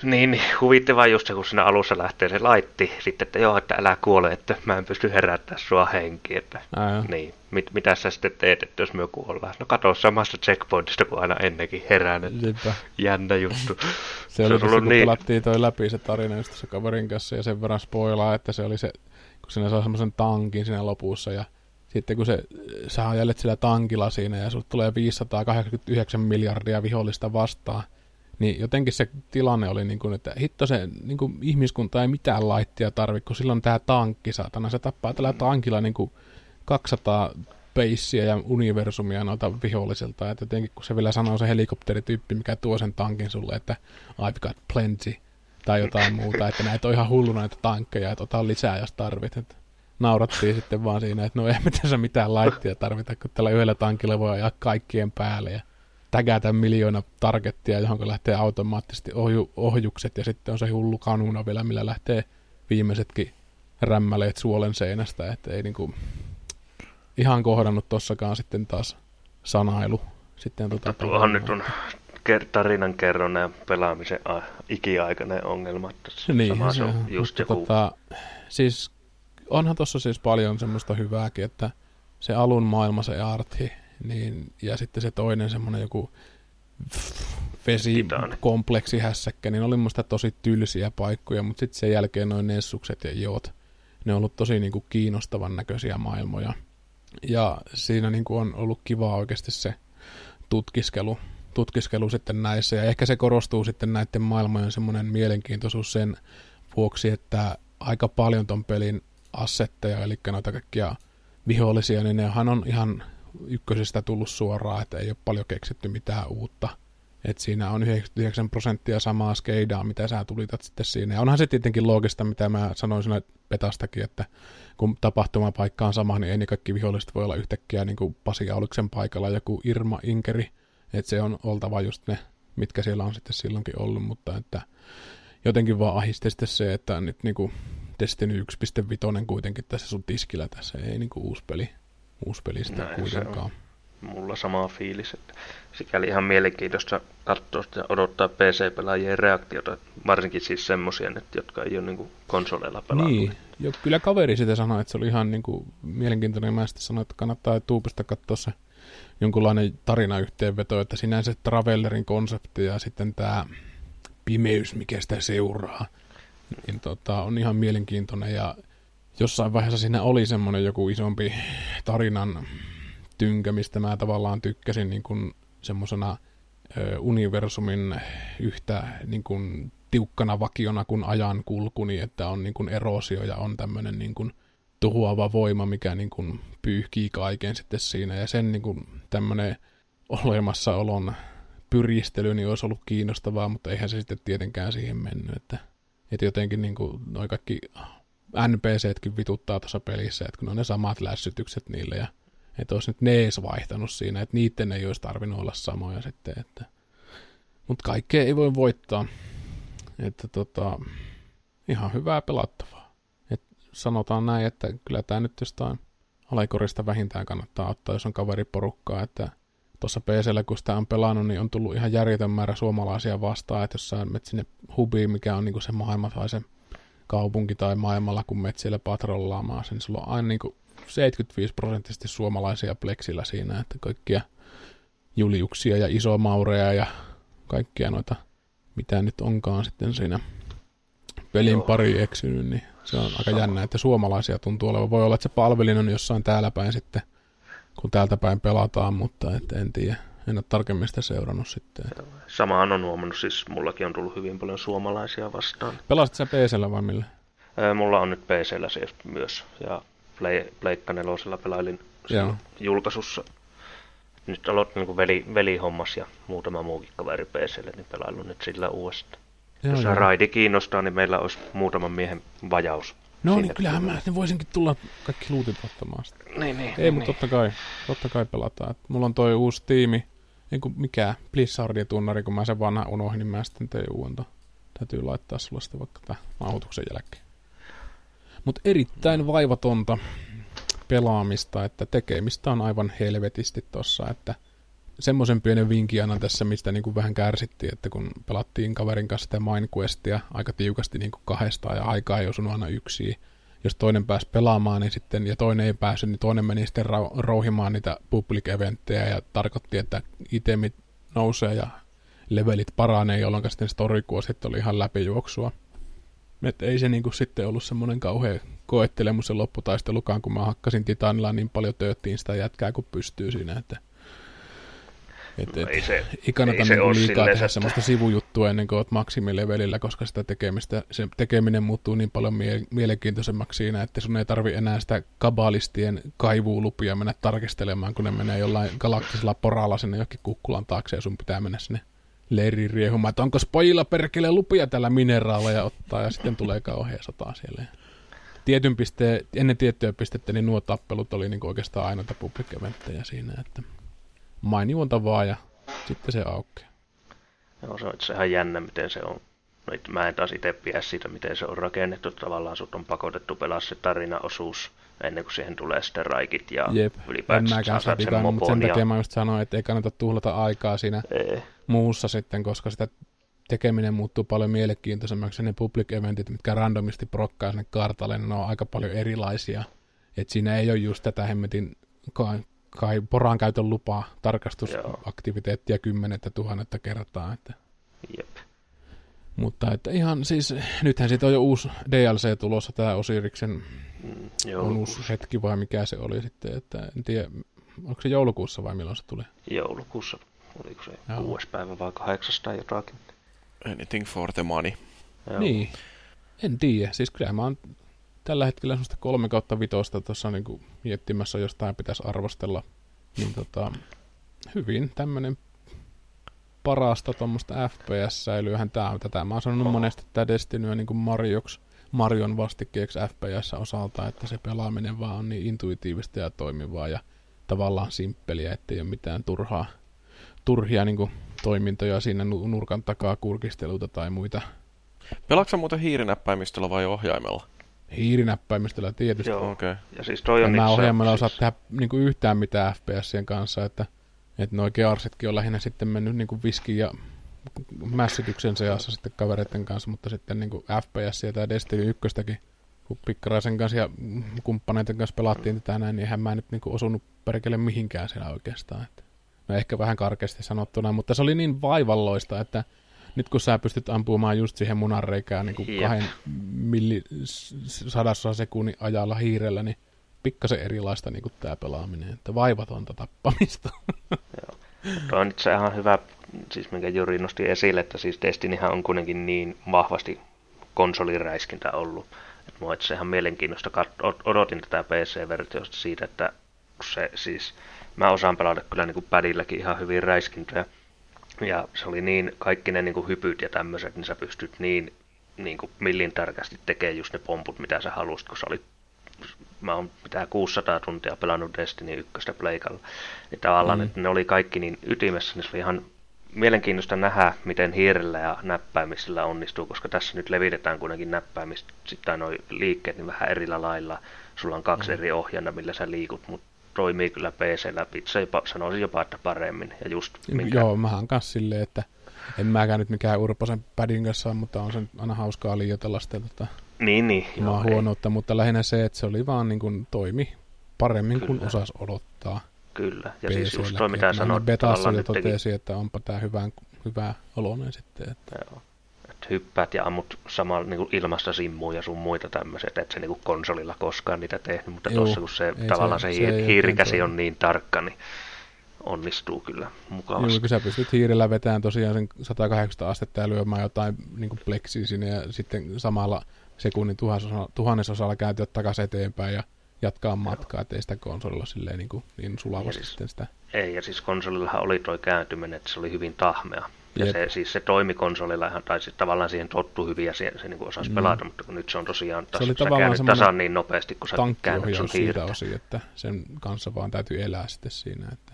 niin, niin huvittavaa just se, kun siinä alussa lähtee se laitti, sitten, että joo, että älä kuole, että mä en pysty herättämään sua henkiin, että Ää. niin, mit, mitä sä sitten teet, että jos me kuollaan? No kato samasta checkpointista kuin aina ennenkin herään, että jännä juttu. (laughs) se, se oli se, kun niin... pelattiin toi läpi se tarina just se kaverin kanssa ja sen verran spoilaa, että se oli se, kun sinä saa semmoisen tankin siinä lopussa ja sitten kun se, sä ajelet sillä tankilla siinä ja sulle tulee 589 miljardia vihollista vastaan, niin jotenkin se tilanne oli niin kuin, että hitto se niin kuin ihmiskunta ei mitään laittia tarvitse, kun silloin tämä tankki, saatana, se tappaa tällä tankilla niin kuin 200 peissiä ja universumia noilta vihollisilta, että jotenkin kun se vielä sanoo se helikopterityyppi, mikä tuo sen tankin sulle, että I've got plenty, tai jotain muuta, että näitä on ihan hulluna näitä tankkeja, että ota lisää, jos tarvit. Että naurattiin sitten vaan siinä, että no ei (laughs) tässä mitään laittia tarvita, kun tällä yhdellä tankilla voi ajaa kaikkien päälle ja tägätä miljoona targettia, johon lähtee automaattisesti ohju, ohjukset ja sitten on se hullu kanuna vielä, millä lähtee viimeisetkin rämmäleet suolen seinästä, että ei niinku ihan kohdannut tossakaan sitten taas sanailu. Sitten tota, tuohon nyt on tarinan kerronnan ja pelaamisen ikiaikainen ongelma. Että niin, sama se on just joku... tota, siis onhan tuossa siis paljon semmoista hyvääkin, että se alun maailma, se arti, niin, ja sitten se toinen semmoinen joku vesikompleksi hässäkkä, niin oli musta tosi tylsiä paikkoja, mutta sitten sen jälkeen noin nessukset ja iot, ne on ollut tosi niin kuin kiinnostavan näköisiä maailmoja. Ja siinä niin kuin on ollut kivaa oikeasti se tutkiskelu, tutkiskelu sitten näissä, ja ehkä se korostuu sitten näiden maailmojen semmoinen mielenkiintoisuus sen vuoksi, että aika paljon ton pelin assetteja, eli noita kaikkia vihollisia, niin nehän on ihan ykkösestä tullut suoraan, että ei ole paljon keksitty mitään uutta. Et siinä on 99 prosenttia samaa skeidaa, mitä sä tulitat sitten siinä. Ja onhan se tietenkin loogista, mitä mä sanoin siinä petastakin, että kun tapahtumapaikka on sama, niin ei ne kaikki viholliset voi olla yhtäkkiä niin kuin Pasi Auliksen paikalla joku Irma Inkeri. Että se on oltava just ne, mitkä siellä on sitten silloinkin ollut, mutta että jotenkin vaan ahisti sitten se, että nyt niin kuin Destiny 1.5 kuitenkin tässä sun tiskillä tässä, ei niin kuin uusi peli uusi pelistä Näin kuitenkaan. mulla sama fiilis, että sikäli ihan mielenkiintoista katsoa ja odottaa PC-pelaajien reaktiota, varsinkin siis semmoisia, jotka ei ole niin konsoleilla pelannut. Niin, jo, kyllä kaveri sitä sanoi, että se oli ihan niin kuin mielenkiintoinen. Mä sitten sanoin, että kannattaa tuupista katsoa se jonkunlainen tarinayhteenveto, että sinänsä Travellerin konsepti ja sitten tämä pimeys, mikä sitä seuraa, niin tota, on ihan mielenkiintoinen ja jossain vaiheessa siinä oli semmoinen joku isompi tarinan tynkä, mistä mä tavallaan tykkäsin niin kuin semmoisena universumin yhtä niin kuin, tiukkana vakiona kuin ajan kulku, niin että on niin kuin erosio ja on tämmöinen niin kuin, tuhoava voima, mikä niin kuin, pyyhkii kaiken sitten siinä. Ja sen niin kuin, tämmöinen olemassaolon pyristely niin olisi ollut kiinnostavaa, mutta eihän se sitten tietenkään siihen mennyt. Että, että jotenkin niin kuin, noi kaikki NPCtkin vituttaa tuossa pelissä, että kun on ne samat lässytykset niille ja että olisi nyt nees vaihtanut siinä, että niiden ei olisi tarvinnut olla samoja sitten. Että. Mutta kaikkea ei voi voittaa. Että tota, ihan hyvää pelattavaa. Et sanotaan näin, että kyllä tämä nyt jostain alekorista vähintään kannattaa ottaa, jos on kaveriporukkaa, että tuossa PCllä, kun sitä on pelannut, niin on tullut ihan järjetön määrä suomalaisia vastaan, että jos sä menet sinne hubiin, mikä on niinku se maailma tai se kaupunki tai maailmalla, kun menet siellä patrollaamaan sen, sulla on aina niinku 75 prosenttisesti suomalaisia pleksillä siinä, että kaikkia Juliuksia ja Isomaureja ja kaikkia noita, mitä nyt onkaan sitten siinä pelin pari eksynyt, niin se on aika jännä, että suomalaisia tuntuu olevan. Voi olla, että se palvelin on jossain täällä päin sitten, kun täältä päin pelataan, mutta et en tiedä. En ole tarkemmin sitä seurannut sitten. Samaan on huomannut, siis mullakin on tullut hyvin paljon suomalaisia vastaan. Pelasit sä PCllä vai millä? Mulla on nyt PCllä se myös, ja Play, Pleikka nelosella pelailin julkaisussa. Nyt aloitin niin veli, velihommas ja muutama muukin kaveri PClle, niin pelailun nyt sillä uudestaan. Joo, Jos joo. raidi kiinnostaa, niin meillä olisi muutaman miehen vajaus. No niin, kyllähän mä ne voisinkin tulla kaikki luutit ottamaan sitä. Niin, niin. Ei, niin, mutta totta kai, totta kai pelataan. Et mulla on toi uusi tiimi, ei kuin mikä Blizzardin tunnari, kun mä sen vanha unohdin, niin mä sitten tein uuden. Täytyy laittaa sulla sitten vaikka tämän nauhoituksen jälkeen. Mutta erittäin vaivatonta pelaamista, että tekemistä on aivan helvetisti tossa, että semmoisen pienen vinkin annan tässä, mistä niin kuin vähän kärsittiin, että kun pelattiin kaverin kanssa sitä Questia aika tiukasti niin kuin kahdestaan ja aikaa ei osunut aina yksi. Jos toinen pääsi pelaamaan niin sitten, ja toinen ei päässyt, niin toinen meni sitten rouhimaan niitä public eventtejä ja tarkoitti, että itemit nousee ja levelit paranee, jolloin sitten storykua sitten oli ihan läpijuoksua. Että ei se niinku sitten ollut semmoinen kauhean koettelemus se lopputaistelukaan, kun mä hakkasin Titanilla niin paljon tööttiin sitä jätkää, kun pystyy siinä, että et, et, ei se, ei kannata ei niinku liikaa tehdä semmoista sivujuttua ennen kuin olet maksimilevelillä, koska sitä tekemistä, se tekeminen muuttuu niin paljon mie- mielenkiintoisemmaksi siinä, että sun ei tarvi enää sitä kabalistien kaivuulupia mennä tarkistelemaan, kun ne menee jollain galaktisella poralla sinne johonkin kukkulan taakse ja sun pitää mennä sinne leiriin riehumaan, että onko pojilla perkele lupia tällä mineraaleja ottaa, ja sitten tulee kauhean sotaa siellä. Tietyn pisteen, ennen tiettyä pistettä, niin nuo tappelut oli niin oikeastaan ainoita public siinä, että mainiontavaa ja sitten se aukeaa. Joo, se on itse ihan jännä, miten se on. No, mä en taas itse pidä siitä, miten se on rakennettu. Tavallaan sut on pakotettu pelaa se tarinaosuus ennen kuin siihen tulee sitten raikit ja Jep. ylipäätään saat sen mopon. Mutta sen takia ja... mä just sanoin, että ei kannata tuhlata aikaa siinä ei. muussa sitten, koska sitä tekeminen muuttuu paljon mielenkiintoisemmaksi. Ne public eventit, mitkä randomisti prokkaa sinne kartalle, ne on aika paljon erilaisia. Et siinä ei ole just tätä hemmetin kai poran käytön lupaa, tarkastusaktiviteettia kymmenettä tuhannetta kertaa. Että. Jep. Mutta että ihan siis, nythän siitä on jo uusi DLC tulossa, tämä Osiriksen mm, on uusi hetki vai mikä se oli sitten, että en tiedä, onko se joulukuussa vai milloin se tulee? Joulukuussa, oliko se Joo. kuudes päivä vai kahdeksas tai jotakin. Anything for the money. Joo. Niin, en tiedä, siis kyllä mä oon tällä hetkellä semmoista kolme kautta vitosta tuossa niin miettimässä, jostain pitäisi arvostella, niin tota, hyvin tämmöinen parasta tuommoista FPS-säilyähän tämä on tätä. Mä oon sanonut monesti, tämä Destiny on niin kuin Marioks, Marion vastikkeeksi FPS-osalta, että se pelaaminen vaan on niin intuitiivista ja toimivaa ja tavallaan simppeliä, ettei ole mitään turhaa, turhia niin kuin, toimintoja siinä nurkan takaa kurkisteluita tai muita. Pelaatko muuten hiirinäppäimistöllä vai ohjaimella? Hiirinäppäimistöllä tietysti. Joo, okay. ja siis toi on Nämä ohjelmalla osaa siis... tehdä niin kuin yhtään mitään FPSien kanssa, että, että nuo gearsetkin on lähinnä sitten mennyt niin kuin viski ja mässityksen seassa sitten kavereiden kanssa, mutta sitten niin kuin FPS ja tämä Destiny 1 kun Pikkaraisen kanssa ja kumppaneiden kanssa pelattiin tätä näin, niin eihän mä nyt niin kuin osunut perkele mihinkään siellä oikeastaan. Että, no ehkä vähän karkeasti sanottuna, mutta se oli niin vaivalloista, että nyt kun sä pystyt ampumaan just siihen munanreikään niin kuin kahden millisadasosa sekunnin ajalla hiirellä, niin pikkasen erilaista niin kuin tämä pelaaminen, että vaivatonta tappamista. Joo. Tuo on itse ihan hyvä, siis minkä Juri nosti esille, että siis Destinyhän on kuitenkin niin vahvasti konsoliräiskintä ollut. Että mua itse ihan mielenkiintoista kat- odotin tätä PC-versiosta siitä, että se siis, mä osaan pelata kyllä niin kuin padilläkin ihan hyvin räiskintöjä. Ja se oli niin, kaikki ne niin kuin hypyt ja tämmöiset, niin sä pystyt niin, niin kuin millin tarkasti tekemään just ne pomput, mitä sä halusit, kun sä olit mä oon pitää 600 tuntia pelannut Destiny 1 Pleikalla. Niin tavallaan, mm. että ne oli kaikki niin ytimessä, niin se oli ihan mielenkiintoista nähdä, miten hiirellä ja näppäimisillä onnistuu, koska tässä nyt levitetään kuitenkin näppäimistä, sitten noin liikkeet niin vähän erillä lailla. Sulla on kaksi mm. eri ohjana, millä sä liikut, mutta toimii kyllä PC läpi. Se jopa, sanoisin jopa, että paremmin. Ja just minkä... Joo, mähän kanssa silleen, että en mäkään nyt mikään Urposen padin kanssa, mutta on se aina hauskaa liioitella sitä tota, niin, niin, joo, huonoutta, ei. mutta lähinnä se, että se oli vaan niin kuin toimi paremmin Kyllä. kuin osas odottaa. Kyllä, ja siis just toi mitä sanoit. Betassa jo totesi, että onpa tämä hyvä, hyvä oloinen sitten. Että... Joo. Hyppäät ja ammut samalla niin ilmasta simmuja ja sun muita tämmöiset, että se niin konsolilla koskaan niitä tehnyt, mutta tuossa kun se tavallaan se, se, se hiirikäsi on niin tarkka, niin onnistuu kyllä mukavasti. Joo, kun sä pystyt hiirellä vetämään tosiaan sen 180 astetta ja lyömään jotain niin pleksiä sinne ja sitten samalla sekunnin tuhannesosalla kääntyä takaisin eteenpäin ja jatkaa matkaa, ettei sitä konsolilla silleen niin, kuin, niin sulavasti siis, sitten sitä. Ei, ja siis konsolillahan oli tuo kääntyminen, että se oli hyvin tahmea. Ja se, siis se toimi konsolilla ihan, tai siis tavallaan siihen tottu hyvin ja se, se niin osasi mm. pelata, mutta kun nyt se on tosiaan, tas, se oli tavallaan tasan niin nopeasti, kun sä käännät sun siitä osin, että sen kanssa vaan täytyy elää sitten siinä. Että.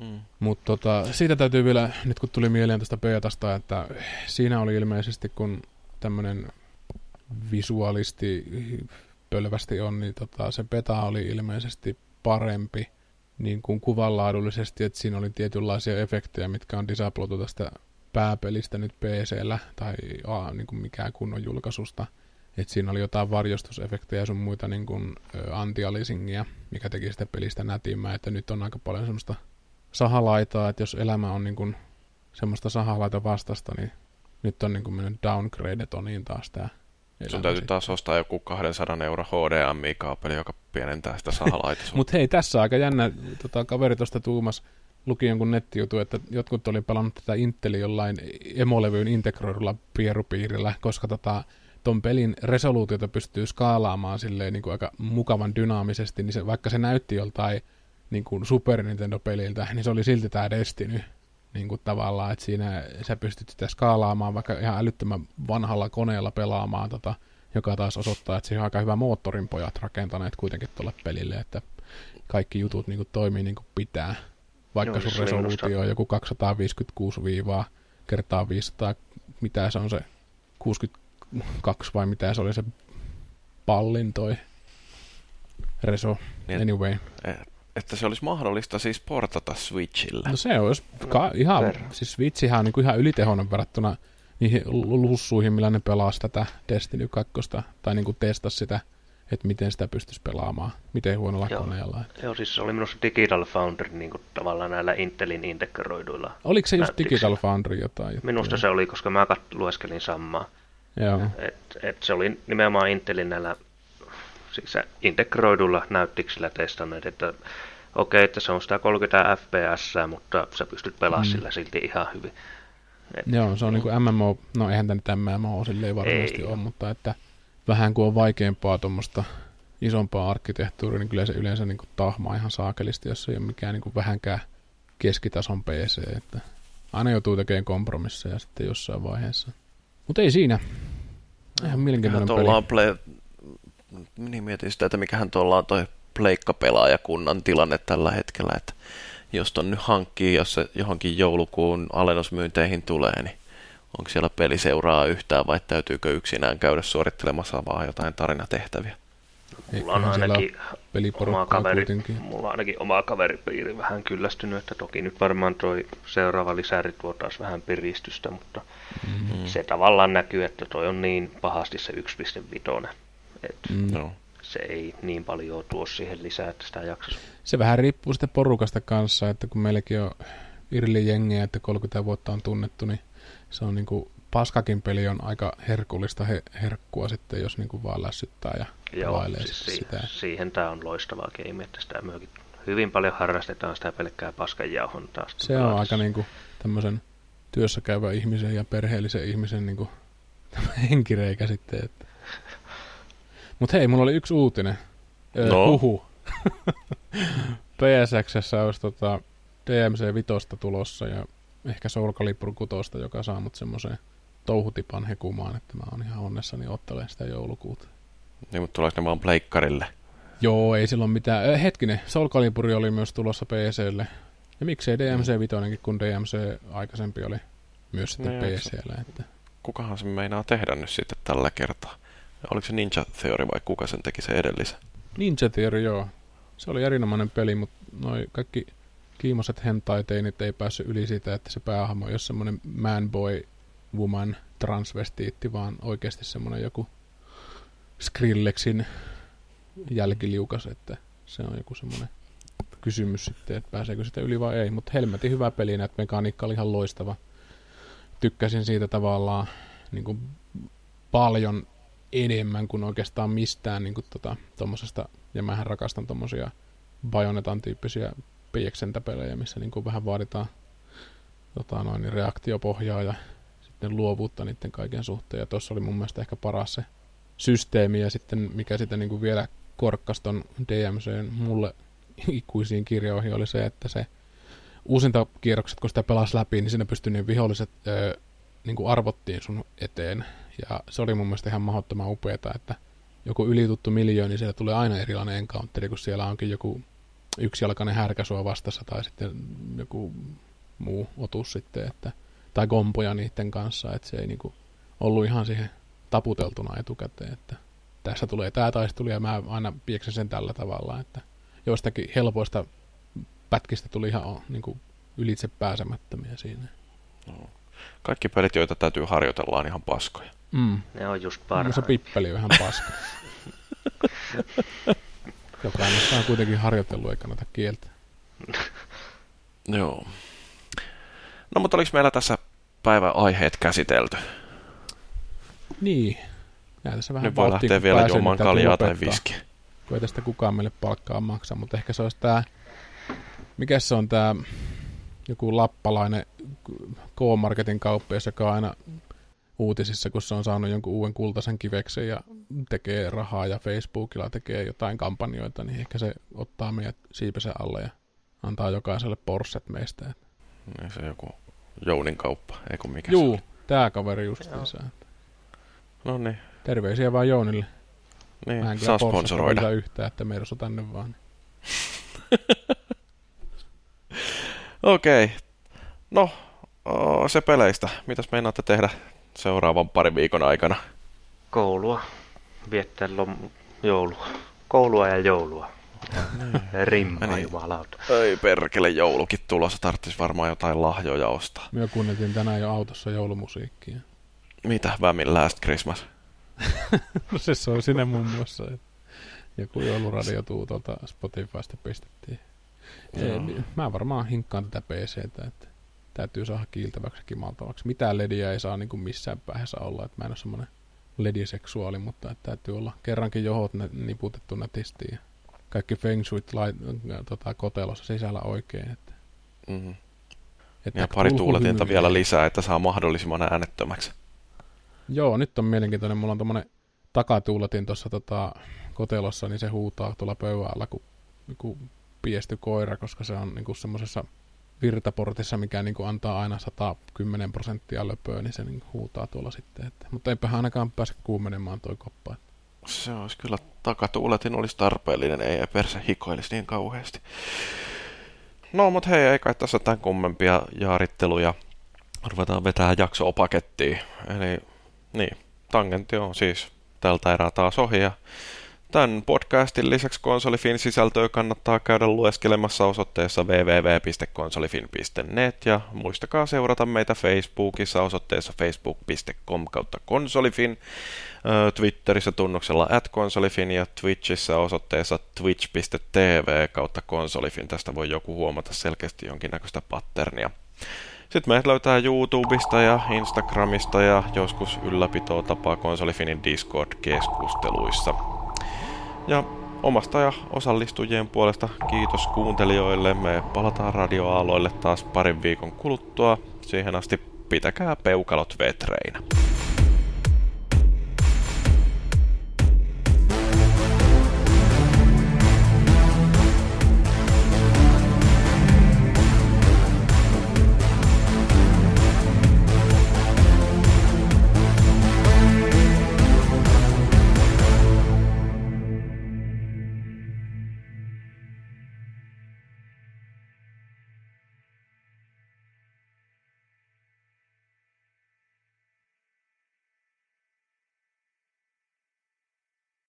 Mm. Mutta tota, siitä täytyy vielä, nyt kun tuli mieleen tästä Beatasta, että siinä oli ilmeisesti, kun tämmöinen visuaalisti pölvästi on, niin tota, se beta oli ilmeisesti parempi niin kuin kuvanlaadullisesti, että siinä oli tietynlaisia efektejä, mitkä on disabloitu tästä pääpelistä nyt PC-llä tai a, niin kuin mikään kunnon julkaisusta. että siinä oli jotain varjostusefektejä ja sun muita niin kuin, anti-aliasingia, mikä teki sitä pelistä nätimmää, että nyt on aika paljon semmoista sahalaitaa, että jos elämä on niin kuin semmoista sahalaita vastasta, niin nyt on niin kuin mennyt downgrade-toniin taas tämä Sun täytyy taas ostaa joku 200 euro HDMI-kaapeli, joka pienentää sitä sahalaitoa. Mutta (laughs) hei, tässä aika jännä, tota, kaveri tuosta tuumas luki jonkun nettijutu, että jotkut oli pelannut tätä Inteli jollain emolevyyn integroidulla pierupiirillä, koska tota, ton pelin resoluutiota pystyy skaalaamaan silleen niin kuin aika mukavan dynaamisesti, niin se, vaikka se näytti joltain niin kuin Super Nintendo-peliltä, niin se oli silti tämä Destiny niin kuin tavallaan, että siinä sä pystyt sitä skaalaamaan vaikka ihan älyttömän vanhalla koneella pelaamaan, tota, joka taas osoittaa, että siihen on aika hyvä moottorin pojat rakentaneet kuitenkin tuolle pelille, että kaikki jutut niin kuin, toimii niin kuin pitää. Vaikka Joo, sun resoluutio on joku 256 viivaa kertaa 500, mitä se on se 62 vai mitä se oli se pallin toi reso. Niin, anyway. Että se olisi mahdollista siis portata Switchille. No se olisi ka- ihan, Ver. siis Switchihän on niin kuin ihan ylitehoinen verrattuna niihin lussuihin, millä ne pelaa tätä Destiny 2, tai niin kuin testasi sitä, että miten sitä pystyisi pelaamaan, miten huonolla Joo. koneella. Joo, siis se oli minusta Digital Foundry niin kuin tavallaan näillä Intelin integroiduilla. Oliko se just Digital Foundry jotain? Juttuja? Minusta se oli, koska mä kat- lueskelin samaa. Joo. Et, et se oli nimenomaan Intelin näillä siis integroidulla näyttiksillä testanneet, että okei, okay, että se on sitä 30 fps, mutta sä pystyt pelaamaan mm. sillä silti ihan hyvin. Et, Joo, se on niin kuin MMO, no eihän tämä nyt MMO silleen varmasti ole, mutta että vähän kuin on vaikeampaa tuommoista isompaa arkkitehtuuria, niin kyllä se yleensä niin kuin tahmaa ihan saakelisti, jos ei ole mikään niin kuin vähänkään keskitason PC, että aina joutuu tekemään kompromisseja sitten jossain vaiheessa. Mutta ei siinä. Ihan mielenkiintoinen peli. Play, niin mietin sitä, että mikähän tuolla on toi pleikkapelaajakunnan tilanne tällä hetkellä, että jos ton nyt hankkii, jos se johonkin joulukuun alennusmyynteihin tulee, niin onko siellä peli seuraa yhtään vai täytyykö yksinään käydä suorittelemassa vaan jotain tarinatehtäviä? Mulla on ainakin oma kaveri, mulla on ainakin oma kaveripiiri vähän kyllästynyt, että toki nyt varmaan toi seuraava lisäri tuo taas vähän piristystä, mutta mm-hmm. se tavallaan näkyy, että toi on niin pahasti se 1.5. Et mm. no. Se ei niin paljon tuo siihen lisää, että sitä jaksaisi. Se vähän riippuu sitten porukasta kanssa, että kun meilläkin on Irli jengiä, että 30 vuotta on tunnettu, niin se on niinku paskakin peli on aika herkullista he, herkkua sitten, jos niinku vaan lässyttää ja Joo, siis si- sitä. siihen tämä on loistava game, että sitä myöskin hyvin paljon harrastetaan sitä pelkkää paskanjauhontaa. Se on aika niinku tämmöisen työssä käyvän ihmisen ja perheellisen ihmisen niinku (laughs) henkireikä sitten. Että. Mut hei, mulla oli yksi uutinen. No. Huhu. (laughs) PSX olisi tota DMC Vitosta tulossa ja ehkä Soul Calibur 6, joka saa mut semmoiseen touhutipan hekumaan, että mä oon ihan onnessani ottelen sitä joulukuuta. Niin, mutta tuleeko ne vaan pleikkarille? Joo, ei silloin mitään. Äh, hetkinen, Soul Calibur oli myös tulossa PClle. Ja miksei DMC Vitoinenkin, kun DMC aikaisempi oli myös sitten Niin, PCllä. Että... Kukahan se meinaa tehdä nyt sitten tällä kertaa? Oliko se Ninja Theory vai kuka sen teki se edellisen? Ninja Theory, joo. Se oli erinomainen peli, mutta noi kaikki kiimoset hentai-teinit ei päässyt yli siitä, että se päähahmo ei ole semmoinen man boy woman transvestiitti, vaan oikeasti semmoinen joku Skrillexin jälkiliukas, että se on joku semmoinen kysymys sitten, että pääseekö sitä yli vai ei. Mutta helmetin hyvä peli, että mekaniikka oli ihan loistava. Tykkäsin siitä tavallaan niin kuin paljon enemmän kuin oikeastaan mistään niin kuin tota, tommosesta, ja mähän rakastan tommosia Bayonetan tyyppisiä pelejä, missä niin kuin vähän vaaditaan tota, noin, niin reaktiopohjaa ja sitten luovuutta niiden kaiken suhteen. Ja tuossa oli mun mielestä ehkä paras se systeemi, ja sitten mikä sitä niin kuin vielä korkkas ton DMCn mulle ikuisiin kirjoihin oli se, että se uusinta kierrokset, kun sitä pelasi läpi, niin siinä pystyi ne viholliset öö, niin kuin arvottiin sun eteen. Ja se oli mun mielestä ihan mahdottoman upeeta, että joku ylituttu miljooni, niin siellä tulee aina erilainen encounteri, kun siellä onkin joku yksijalkainen härkä sua vastassa tai sitten joku muu otus sitten, että, tai kompoja niiden kanssa, että se ei niinku ollut ihan siihen taputeltuna etukäteen, että tässä tulee tämä taistelu ja mä aina pieksen sen tällä tavalla, että joistakin helpoista pätkistä tuli ihan niin kuin ylitse pääsemättömiä siinä. No. Kaikki pelit, joita täytyy harjoitella, on ihan paskoja. Mm. Ne on just Muun parhaita. se pippeli on ihan paska. (laughs) Jokainen saa kuitenkin harjoitellut, ei kannata kieltä. (laughs) Joo. No, mutta oliko meillä tässä päivän aiheet käsitelty? Niin. Nää tässä vähän Nyt voi lähteä vielä juomaan kaljaa tai viskiä. Kun ei tästä kukaan meille palkkaa maksa, mutta ehkä se olisi tää, mikä se on tää joku lappalainen K-Marketin kauppias, joka on aina uutisissa, kun se on saanut jonkun uuden kultaisen kiveksen ja tekee rahaa ja Facebookilla tekee jotain kampanjoita, niin ehkä se ottaa meidät siipensä alle ja antaa jokaiselle Porset meistä. Niin se joku Jounin kauppa, ei kun mikä se Juu, tää kaveri justiinsa. No niin, Terveisiä vaan Jounille. Mä niin en saa sponsoroida. yhtään, että meidät tänne vaan. (laughs) Okei. No, o, se peleistä. Mitäs meinaatte tehdä seuraavan parin viikon aikana? Koulua. Viettää lom- joulua. Koulua ja joulua. Rimma Niin. jumalauta. Ei perkele, joulukin tulossa. Tarttis varmaan jotain lahjoja ostaa. Me kuunneltiin tänään jo autossa joulumusiikkia. Mitä? Vämin Last Christmas? (laughs) No se soi sinne muun muassa. Joku jouluradio tuu tuolta Spotifysta pistettiin. Ei, mä varmaan hinkkaan tätä PCtä, että täytyy saada kiiltäväksi ja kimaltavaksi. Mitään lediä ei saa niin kuin missään päässä olla, että mä en ole semmoinen lediseksuaali, mutta että täytyy olla kerrankin johot nä- niputettu nätisti ja kaikki feng shuit lait, tota, kotelossa sisällä oikein. Että, Mm-hmm. että Ja pari tuuletinta vielä lisää, että saa mahdollisimman äänettömäksi. Joo, nyt on mielenkiintoinen. Mulla on tommonen takatuuletin tuossa tota, kotelossa, niin se huutaa tuolla pöydän alla kuin joku piesty koira, koska se on niinku semmoisessa virtaportissa, mikä niinku antaa aina 110 prosenttia löpöä, niin se niinku huutaa tuolla sitten. Että, mutta eipä ainakaan pääse kuumenemaan toi koppa. Se olisi kyllä takatuuletin olisi tarpeellinen, ei perse hikoilisi niin kauheasti. No, mutta hei, ei kai tässä tämän kummempia jaaritteluja. Ruvetaan vetää jaksoa pakettiin. Eli niin, tangentti on siis tältä erää taas ohi. Ja tämän podcastin lisäksi konsolifin sisältöä kannattaa käydä lueskelemassa osoitteessa www.konsolifin.net ja muistakaa seurata meitä Facebookissa osoitteessa facebook.com kautta konsolifin, Twitterissä tunnuksella at konsolifin ja Twitchissä osoitteessa twitch.tv kautta konsolifin. Tästä voi joku huomata selkeästi jonkinnäköistä patternia. Sitten meidät löytää YouTubesta ja Instagramista ja joskus ylläpitoa tapaa konsolifinin Discord-keskusteluissa. Ja omasta ja osallistujien puolesta kiitos kuuntelijoille. Me palataan radioaaloille taas parin viikon kuluttua. Siihen asti pitäkää peukalot vetreinä.